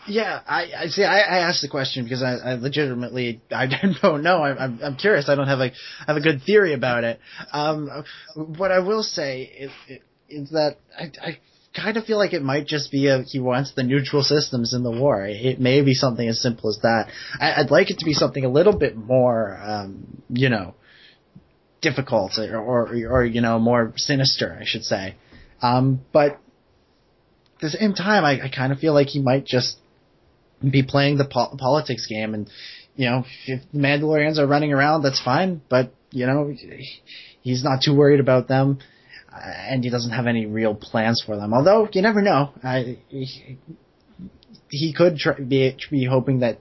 Yeah, I, I see. I, I asked the question because I, I legitimately I don't know. I'm, I'm I'm curious. I don't have a I have a good theory about it. Um, what I will say is, is that I, I kind of feel like it might just be a he wants the neutral systems in the war. It may be something as simple as that. I, I'd like it to be something a little bit more, um, you know, difficult or, or or you know more sinister, I should say. Um, but at the same time, I, I kind of feel like he might just be playing the po- politics game and you know if the Mandalorians are running around that's fine but you know he's not too worried about them uh, and he doesn't have any real plans for them although you never know. I, he, he could try, be be hoping that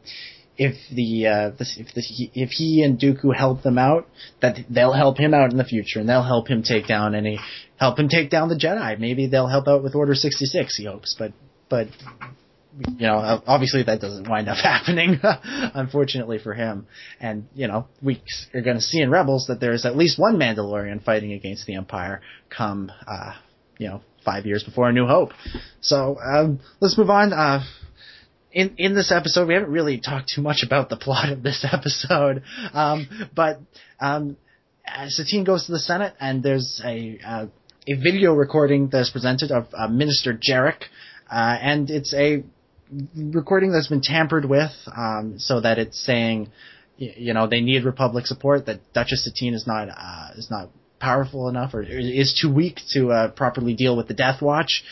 if the uh if the, if he and Dooku help them out that they'll help him out in the future and they'll help him take down any help him take down the Jedi. Maybe they'll help out with Order 66 he hopes but but you know, obviously that doesn't wind up happening, unfortunately for him. And, you know, we are going to see in Rebels that there's at least one Mandalorian fighting against the Empire come, uh, you know, five years before A New Hope. So, um, let's move on. Uh, in, in this episode, we haven't really talked too much about the plot of this episode, um, but, um, uh, Satine goes to the Senate and there's a, uh, a video recording that's presented of uh, Minister Jerec, uh, and it's a recording that's been tampered with, um, so that it's saying, you know, they need Republic support. That Duchess Satine is not uh, is not powerful enough or is too weak to uh, properly deal with the Death Watch.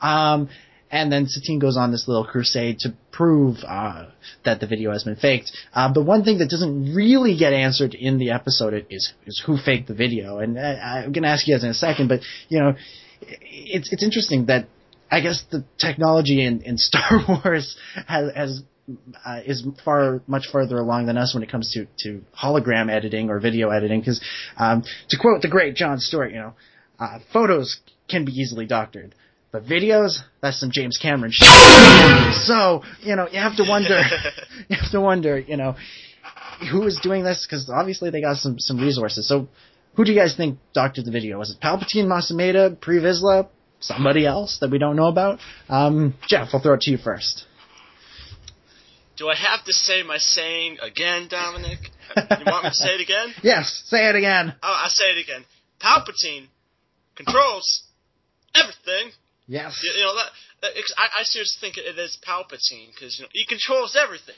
Um, and then Satine goes on this little crusade to prove uh, that the video has been faked. Uh, the one thing that doesn't really get answered in the episode is is who faked the video. And uh, I'm going to ask you guys in a second, but you know, it's it's interesting that I guess the technology in, in Star Wars has, has uh, is far much further along than us when it comes to, to hologram editing or video editing. Because um, to quote the great Jon Stewart, you know, uh, photos can be easily doctored, but videos that's some James Cameron shit. so you know you have to wonder, you have to wonder, you know, who is doing this? Because obviously they got some some resources. So who do you guys think doctored the video? Was it Palpatine, Mas Amedda, Pre Vizsla, somebody else that we don't know about? Um, Jeff, I'll throw it to you first. Do I have to say my saying again, Dominic? You want me to say it again? Yes, say it again. Oh, I'll say it again. Palpatine controls everything. Yes. You, you know that. I, I seriously think it is Palpatine because you know he controls everything.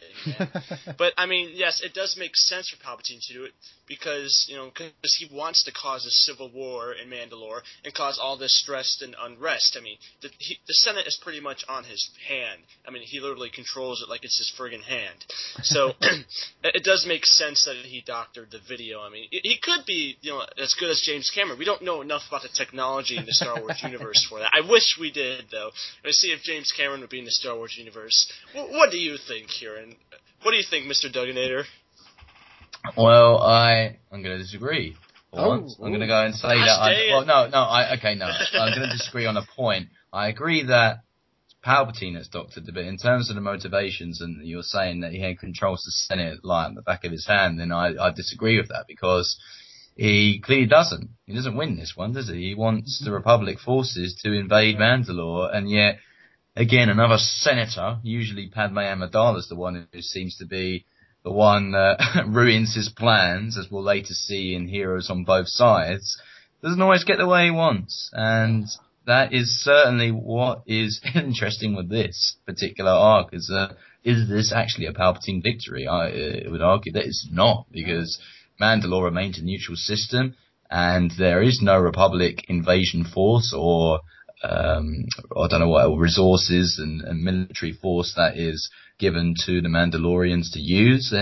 but I mean, yes, it does make sense for Palpatine to do it because you know because he wants to cause a civil war in Mandalore and cause all this stress and unrest. I mean, the, he, the Senate is pretty much on his hand. I mean, he literally controls it like it's his friggin' hand. So it, it does make sense that he doctored the video. I mean, he could be you know as good as James Cameron. We don't know enough about the technology in the Star Wars universe for that. I wish we did though. Let's see if James Cameron would be in the Star Wars universe. What, what do you think, Ciaran? What do you think, Mr. Duganator? Well, I I'm going to disagree. Oh, once. I'm going to go and say that. I, well, no, no. I okay, no. I'm going to disagree on a point. I agree that Palpatine has doctored the bit in terms of the motivations, and you're saying that he controls the Senate like on the back of his hand. Then I I disagree with that because he clearly doesn't. He doesn't win this one, does he? He wants the Republic forces to invade Mandalore, and yet again another senator, usually Padme Amidala, is the one who seems to be the one that ruins his plans, as we'll later see in Heroes on both sides, doesn't always get the way he wants. And that is certainly what is interesting with this particular arc is uh, is this actually a Palpatine victory? I uh, would argue that it's not because Mandalore remains a neutral system and there is no Republic invasion force or um, I don't know what resources and, and military force that is given to the Mandalorians to use.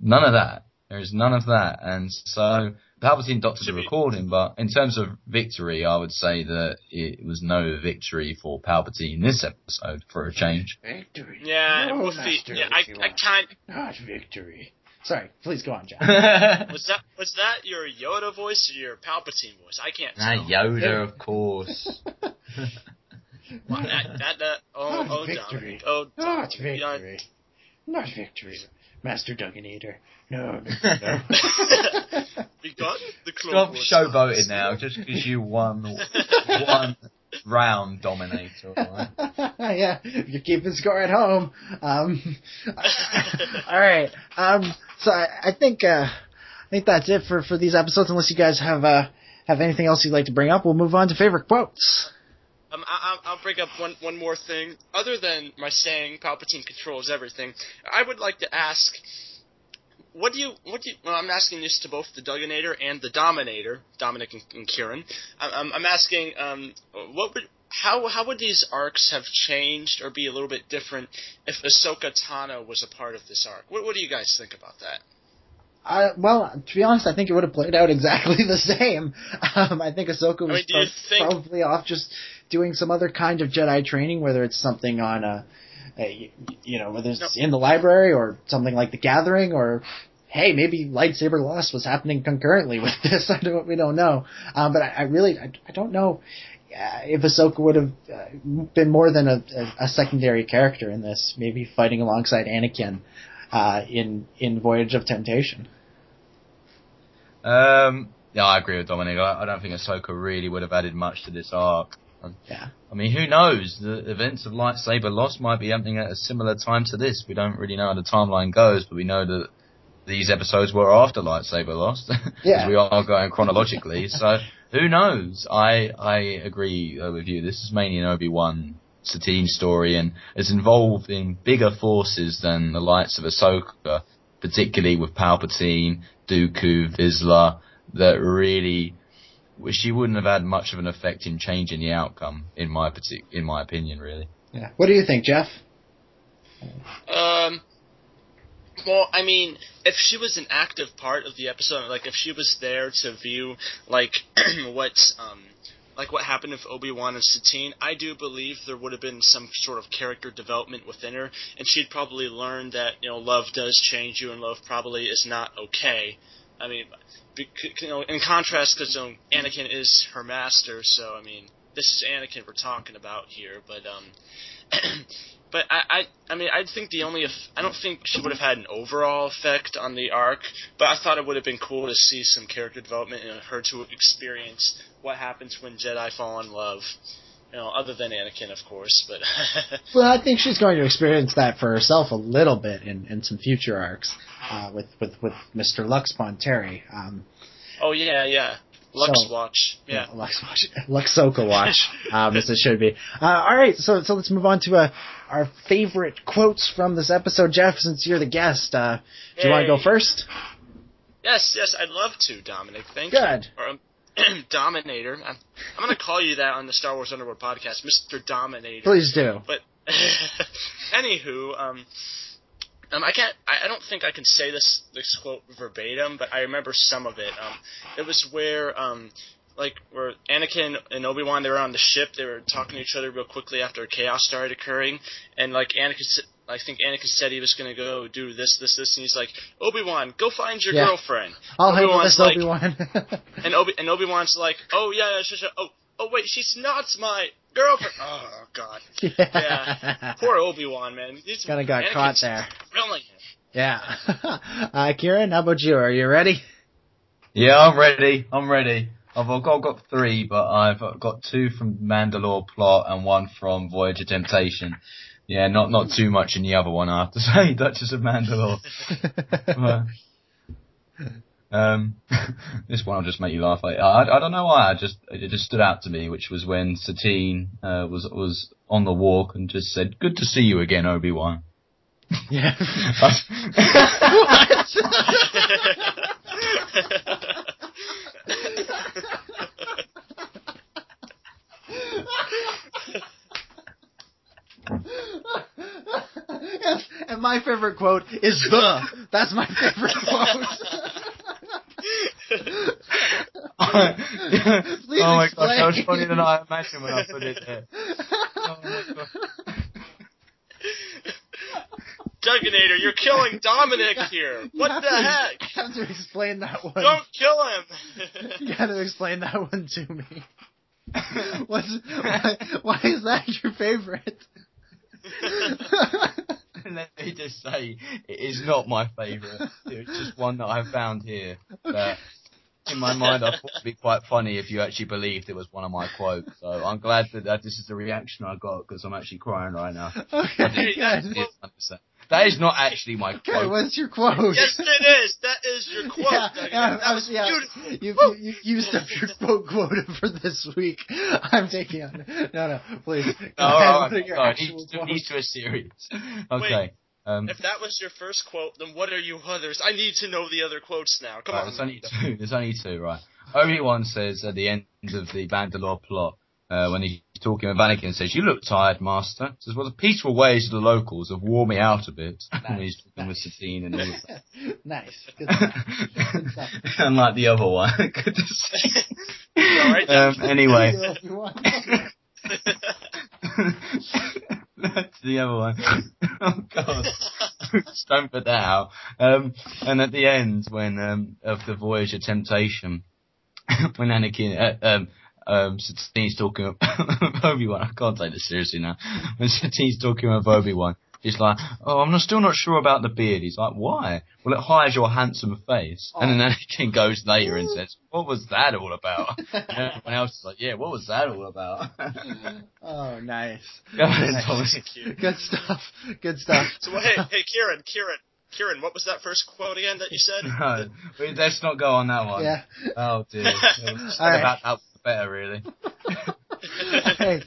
None of that. There is none of that, and so Palpatine doctored the To be- recording. But in terms of victory, I would say that it was no victory for Palpatine this episode for a change. Victory. Yeah, No, Wolfie. Master, Yeah, I, you I want. kind. Not victory. Sorry, please go on, Jeff. Was that was that your Yoda voice or your Palpatine voice? I can't tell. Yoda, of course. Wow, that, that, that, oh, Not oh, victory. Dominic. Oh, Not Dominic. Yeah, victory. Not victory. Master Duganator. No, no, no. Begun the Clone Stop showboating times. now, just because you won one round, Dominator. Right? yeah, you're keeping score at home. Um, all right. Um, so I, I think uh, I think that's it for, for these episodes. Unless you guys have uh, have anything else you'd like to bring up, we'll move on to favorite quotes. Um, I, I'll I'll bring up one, one more thing. Other than my saying Palpatine controls everything, I would like to ask, what do you, what do you, well, I'm asking this to both the Duganator and the Dominator, Dominic and, and Ciaran. I'm, I'm- I'm asking, um, what would, how, how would these arcs have changed or be a little bit different if Ahsoka Tano was a part of this arc? What, what do you guys think about that? Uh, well, to be honest, I think it would have played out exactly the same. Um, I think Ahsoka was mean, do you prob- think- probably off just doing some other kind of Jedi training, whether it's something on a, a you know, whether it's No. in the library or something like the Gathering, or hey, maybe lightsaber lost was happening concurrently with this. I don't, we don't know. Um, but I, I really, I, I don't know if Ahsoka would have uh, been more than a, a, a secondary character in this, maybe fighting alongside Anakin uh, in in Voyage of Temptation. Um, yeah, I agree with Dominic. I, I don't think Ahsoka really would have added much to this arc. Yeah. I mean, who knows? The events of Lightsaber Lost might be happening at a similar time to this. We don't really know how the timeline goes, but we know that these episodes were after Lightsaber Lost, Yeah. we are going chronologically. so who knows? I I agree uh, with you. This is mainly an Obi Wan Satine story, and it's involved in bigger forces than the likes of Ahsoka, particularly with Palpatine, Dooku, Vizsla, that really. Which she wouldn't have had much of an effect in changing the outcome, in my partic- in my opinion, really. Yeah. What do you think, Jeff? Um. Well, I mean, if she was an active part of the episode, like if she was there to view, like what, um, like what happened with Obi Wan and Satine, I do believe there would have been some sort of character development within her, and she'd probably learn that you know love does change you, and love probably is not okay. I mean, you know, in contrast, because you know, Anakin is her master, so I mean, this is Anakin we're talking about here, but um. But I, I, I mean, I think the only, I don't think she would have had an overall effect on the arc. But I thought it would have been cool to see some character development and her to experience what happens when Jedi fall in love. You know, other than Anakin, of course. But Well, I think she's going to experience that for herself a little bit in, in some future arcs uh, with, with with Mr. Lux Terry. Um, oh yeah, yeah, Lux So- Watch, yeah. Lux Watch, Luxoka Watch, um, as it should be. Uh, all right, so so let's move on to uh, our favorite quotes from this episode. Jeff, since you're the guest, uh, do you want to go first? Yes, yes, I'd love to, Dominic. Thank Good. you. Or, um, Dominator. I'm, I'm going to call you that on the Star Wars Underworld podcast, Mr. Dominator. Please do. But anywho, um, um, I can't. I, I don't think I can say this this quote verbatim, but I remember some of it. Um, it was where um, like where Anakin and Obi Wan they were on the ship. They were talking to each other real quickly after chaos started occurring, and like Anakin. I think Anakin said he was going to go do this, this, this, and he's like, Obi Wan, go find your Yeah. girlfriend. I'll handle Obi-Wan's this, like- Obi Wan. And Obi and Obi Wan's like, oh yeah, yeah, sure, sure. Oh, oh wait, she's not my girlfriend. Oh god. Yeah. Poor Obi Wan, man. He's Kind of got caught there. Brilliant. Yeah. uh, Ciaran, how about you? Are you ready? Yeah, I'm ready. I'm ready. I've got, got three, but I've got two from Mandalore plot and one from Voyage of Temptation. Yeah, not not too much in the other one, I have to say, Duchess of Mandalore. But, um, this one will just make you laugh. I, I, I don't know why. I just it just stood out to me, which was when Satine uh, was was on the walk and just said, "Good to see you again, Obi Wan." yeah. and my favorite quote is the. That's my favorite quote. Please oh my gosh, that was explain. funnier than I imagined when I put it there. Oh my god. Duganator, you're killing Dominic here. You What the to- heck? You have to explain that one. Don't kill him. You got to explain that one to me. What's why, why is that your favorite? Let me just say, it is not my favourite. It's just one that I found here that, in my mind, I thought it'd be quite funny if you actually believed it was one of my quotes. So I'm glad that, that this is the reaction I got because I'm actually crying right now. Okay, Yeah, good. It is 100%. That is not actually my Okay, quote. what's your quote? yes, it is. That is your quote. yeah, Duganator. yeah, that was was- yeah. beautiful. You, Woo! you, you used up your quote quota for this week. I'm taking on. No, no, please. Go No, ahead, all what are right, your sorry, actual these two, quotes? these two are serious. Okay. Um, If that was your first quote, then what are you others? I need to know the other quotes now. Come Right, on. there's only two. There's only two, right? Obi Wan says at the end of the Mandalore plot, uh, when he's talking with Anakin, says, "You look tired, Master." Says, "Well, the peaceful ways of the locals have worn me out a bit." when he's talking with Satine and all nice. Good stuff. Unlike the other one. Good to see. All right, um, anyway. Obi-Wan. That's the other one. oh god. Just don't put that out. Um, and at the end, when um, of the Voyage of Temptation, when Anakin, uh, um, um, Satine's talking about Obi Wan. I can't take this seriously now. When Satine's talking about Obi Wan, he's like, "Oh, I'm not- still not sure about the beard." He's like, "Why?" Well, it hides your handsome face. And then Anakin goes later and says, "What was that all about?" And everyone else is like, "Yeah, what was that all about?" Oh, nice. Go ahead, Nice. Tommy. Good stuff. Good stuff. So hey, hey, Ciaran, Ciaran, Ciaran, what was that first quote again that you said? No, wait, let's not go on that one. Yeah. Oh dear. All right. about that better, really. okay,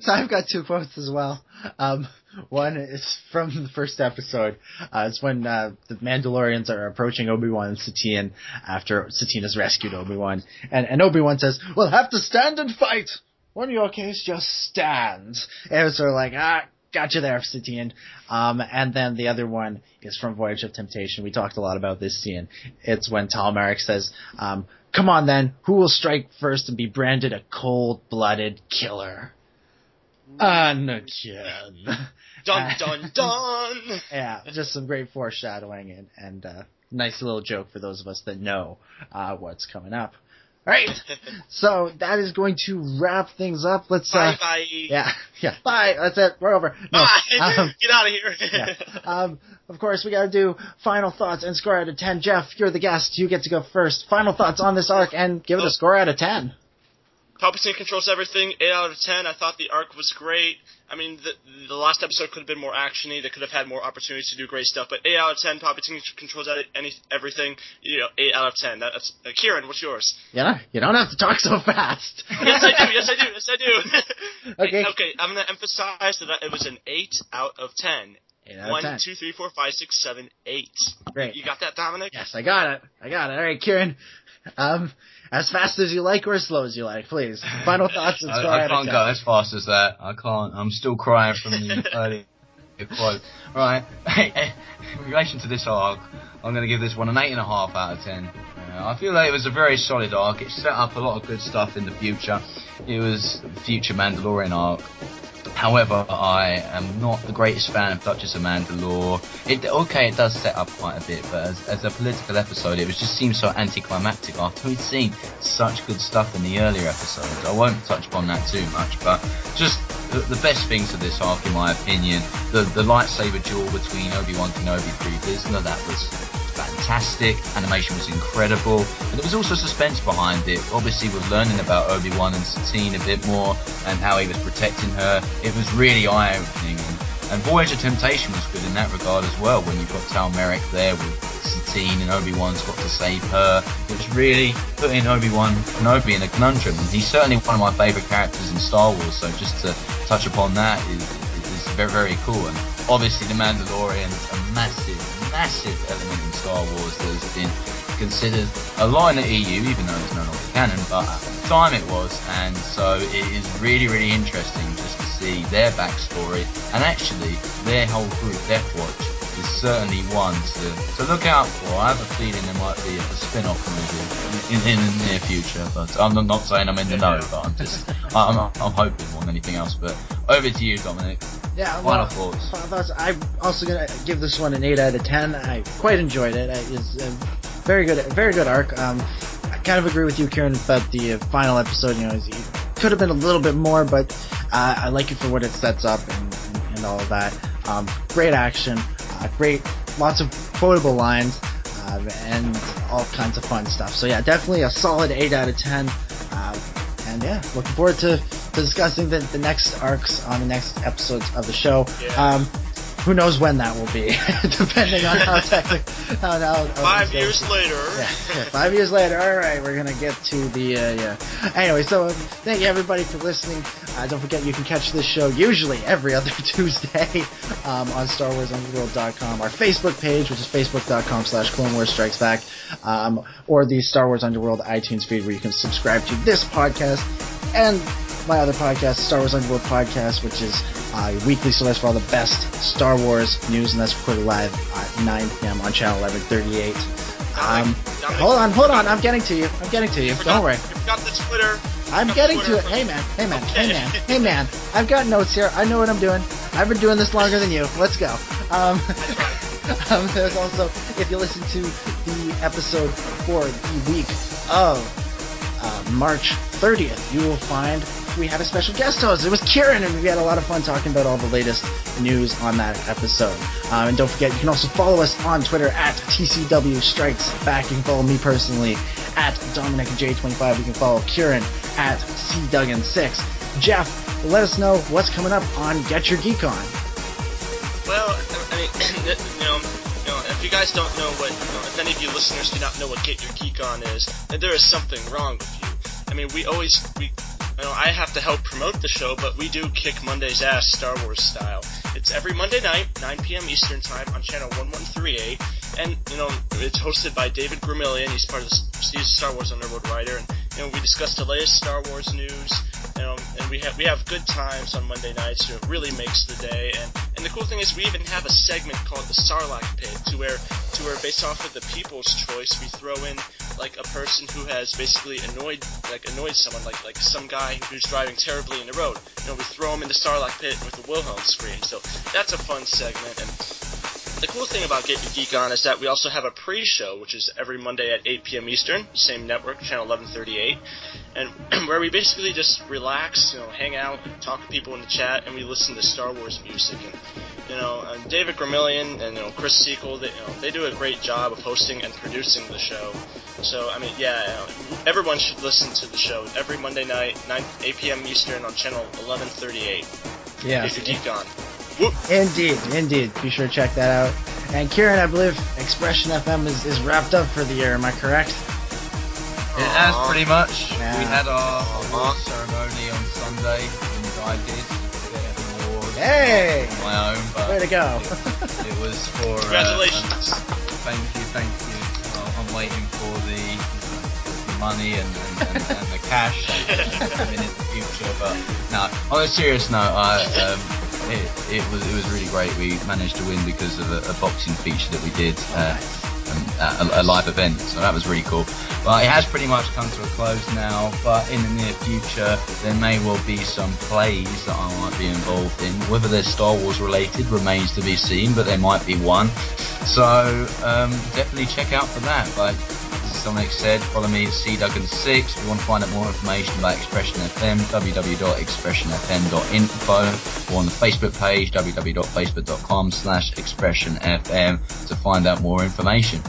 so I've got two quotes as well. Um, one is from the first episode. Uh, it's when uh, the Mandalorians are approaching Obi Wan and Satine after Satine has rescued Obi Wan, and, and Obi Wan says, "We'll have to stand and fight." One in your case, just stand. And it was sort of like, ah, gotcha there, Satine. Um, and then the other one is from Voyage of Temptation. We talked a lot about this scene. It's when Tal Merrik says, um, come on then, who will strike first and be branded a cold-blooded killer? Anakin. Dun dun dun. yeah, just some great foreshadowing and, and uh, nice little joke for those of us that know uh, what's coming up. All right, so that is going to wrap things up. Let's uh, Bye bye. yeah, yeah. Bye. That's it. We're over. No, Bye. um, Get out of here. yeah. Um, of course, we got to do final thoughts and score out of ten. Jeff, you're the guest. You get to go first. Final thoughts on this arc and give it a score out of ten. Palpatine controls everything. Eight out of ten. I thought the arc was great. I mean, the the last episode could have been more actiony. They could have had more opportunities to do great stuff. But eight out of ten. Palpatine controls any everything. You know, eight out of ten. That's uh, Ciaran. What's yours? Yeah, you don't have to talk so fast. yes, I do. Yes, I do. Yes, I do. Okay. okay. I'm gonna emphasize that it was an eight out of ten. Eight out of One, 10. two, three, four, five, six, seven, eight. Great. You got that, Dominic? Yes, I got it. I got it. All right, Ciaran. Um, as fast as you like or as slow as you like, please. Final thoughts and I, score I of can't 10. go as fast as that. I can't. I'm still crying from the early quote. Right. In relation to this arc, I'm going to give this one an eight and a half out of ten. Uh, I feel like it was a very solid arc. It set up a lot of good stuff in the future. It was the future Mandalorian arc. However, I am not the greatest fan of Duchess of Mandalore. It okay, it does set up quite a bit, but as, as a political episode, it was just seems so anticlimactic after we'd seen such good stuff in the earlier episodes. I won't touch upon that too much, but just the, the best things of this arc, in my opinion, the the lightsaber duel between Obi Wan Kenobi Grievous, no, that was fantastic. Animation was incredible, and there was also suspense behind it. Obviously, we're learning about Obi Wan and Satine a bit more, and how he was protecting her. It was really eye opening. And, and Voyage of Temptation was good in that regard as well. When you've got Tal Merrik there with Satine and Obi Wan's got to save her, it was really putting Obi Wan Kenobi in a conundrum. And he's certainly one of my favourite characters in Star Wars. So just to touch upon that is, is very very cool. And obviously, The Mandalorian is a massive massive element in Star Wars that has been considered a lot in the EU, even though it's no longer canon, but at the time it was, and so it is really, really interesting just to see their backstory, and actually their whole group, Death Watch, is certainly one to, to look out for. I have a feeling there might be a, spin-off movie in, in, in the near future, but I'm not, not saying I'm in the know, but I'm just, I'm, I'm hoping more than anything else, but over to you, Dominic. Yeah, Final well, thoughts. final thoughts. I'm also gonna give this one an eight out of ten. I quite enjoyed it. It is a very good, very good arc. Um, I kind of agree with you, Ciaran, about the uh, final episode. You know, it could have been a little bit more, but uh, I like it for what it sets up and, and, and all of that. Um, great action, uh, great, lots of quotable lines, um, and all kinds of fun stuff. So yeah, definitely a solid eight out of ten. Uh, and yeah, looking forward to, to discussing the, the next arcs on the next episodes of the show. Yeah. Um, who knows when that will be, depending on how technical. How, how, Five years later. Yeah, yeah, five years later. All right, we're gonna get to the uh, yeah. Anyway, so thank you everybody for listening. Uh, don't forget you can catch this show usually every other Tuesday um, on StarWarsUnderworld.com, our Facebook page, which is facebook.com/slash Clone Wars Strikes Back, um, or the Star Wars Underworld iTunes feed, where you can subscribe to this podcast and my other podcast, Star Wars Underworld Podcast, which is uh, a weekly source for all the best Star Wars news, and that's recorded live at 9 p.m. on channel 1138. Um, hold on, hold on. I'm getting to you. I'm getting to you. You forgot- Don't worry. You forgot the Twitter. I'm getting to it. Hey man, hey man, Okay. hey man, hey man. I've got notes here. I know what I'm doing. I've been doing this longer than you. Let's go. Um, um, there's also, if you listen to the episode for the week of uh, March 30th, you will find we had a special guest host. It was Ciaran, and we had a lot of fun talking about all the latest news on that episode. Um, and don't forget, you can also follow us on Twitter at TCW Strikes Back. You can follow me personally at Dominic J25. You can follow Ciaran at CDuggan6. Jeff, let us know what's coming up on Get Your Geek On. Well, I mean, you know, you know, if you guys don't know what, you know, if any of you listeners do not know what Get Your Geek On is, then there is something wrong with you. I mean, we always, we, you know, I have to help promote the show, but we do kick Monday's ass Star Wars style. It's every Monday night, 9 p.m. Eastern Time on channel 1138, and, you know, it's hosted by David Gramillion. He's part of the, he's Star Wars Underworld writer, and, you know, we discuss the latest Star Wars news, know, and we have, we have good times on Monday nights, so it really makes the day, and, and the cool thing is we even have a segment called the Sarlacc Pit, to where, to where based off of the people's choice, we throw in, like, a person who has basically annoyed, like, annoyed someone, like, like some guy who's driving terribly in the road. You know, we throw him in the Sarlacc Pit with the Wilhelm scream, so that's a fun segment, and the cool thing about Get Your Geek On is that we also have a pre-show, which is every Monday at 8 p.m. Eastern, same network, channel 1138, and where we basically just relax, you know, hang out, talk to people in the chat, and we listen to Star Wars music. And you know, uh, David Gramillion and you know Chris Sequel, they, you know, they do a great job of hosting and producing the show. So I mean, yeah, uh, everyone should listen to the show every Monday night, 9 8 p.m. Eastern on channel 1138. Yes. Get Your Geek On. Whoop. Indeed, indeed. Be sure to check that out. And Ciaran, I believe Expression FM is, is wrapped up for the year. Am I correct? It has pretty much. Yeah. We had our Aw. award ceremony on Sunday, and I did get an award Hey! my own, but Way to go. it, it was for. uh, Congratulations. um, thank you, thank you. Uh, I'm waiting for the, the money and, and, and, and the cash uh, in the future, but no. On a serious note, I. Um, it, it was it was really great. We managed to win because of a, a boxing feature that we did uh, at a, a live event, so that was really cool. But it has pretty much come to a close now. But in the near future, there may well be some plays that I might be involved in. Whether they're Star Wars related remains to be seen, but there might be one. So um, definitely check out for that. Like as Dominic said, follow me at cduggan6. If you want to find out more information about Expression FM, www.expressionfm.info, or on the Facebook page, www.facebook.com slash expressionfm to find out more information.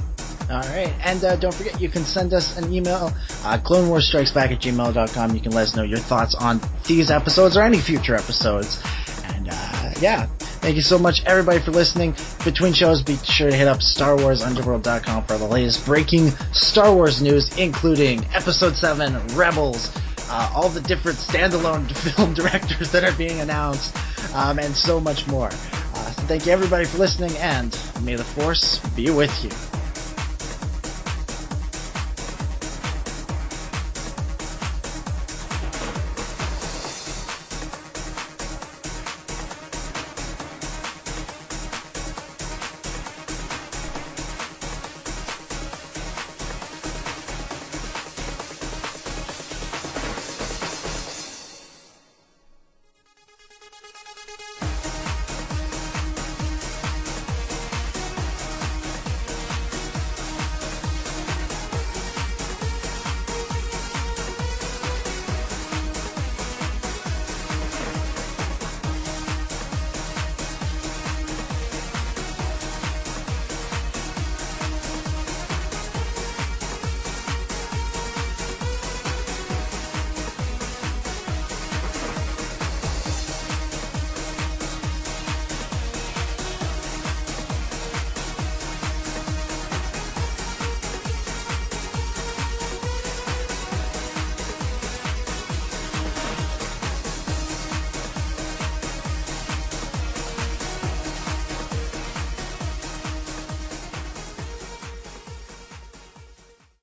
All right. And uh, don't forget, you can send us an email, uh, at gmail.com. You can let us know your thoughts on these episodes or any future episodes. And uh, yeah, thank you so much, everybody, for listening. Between shows, be sure to hit up StarWarsUnderworld.com for the latest breaking Star Wars news, including Episode 7, Rebels, uh, all the different standalone film directors that are being announced, um, and so much more. Uh, so thank you, everybody, for listening, and may the Force be with you.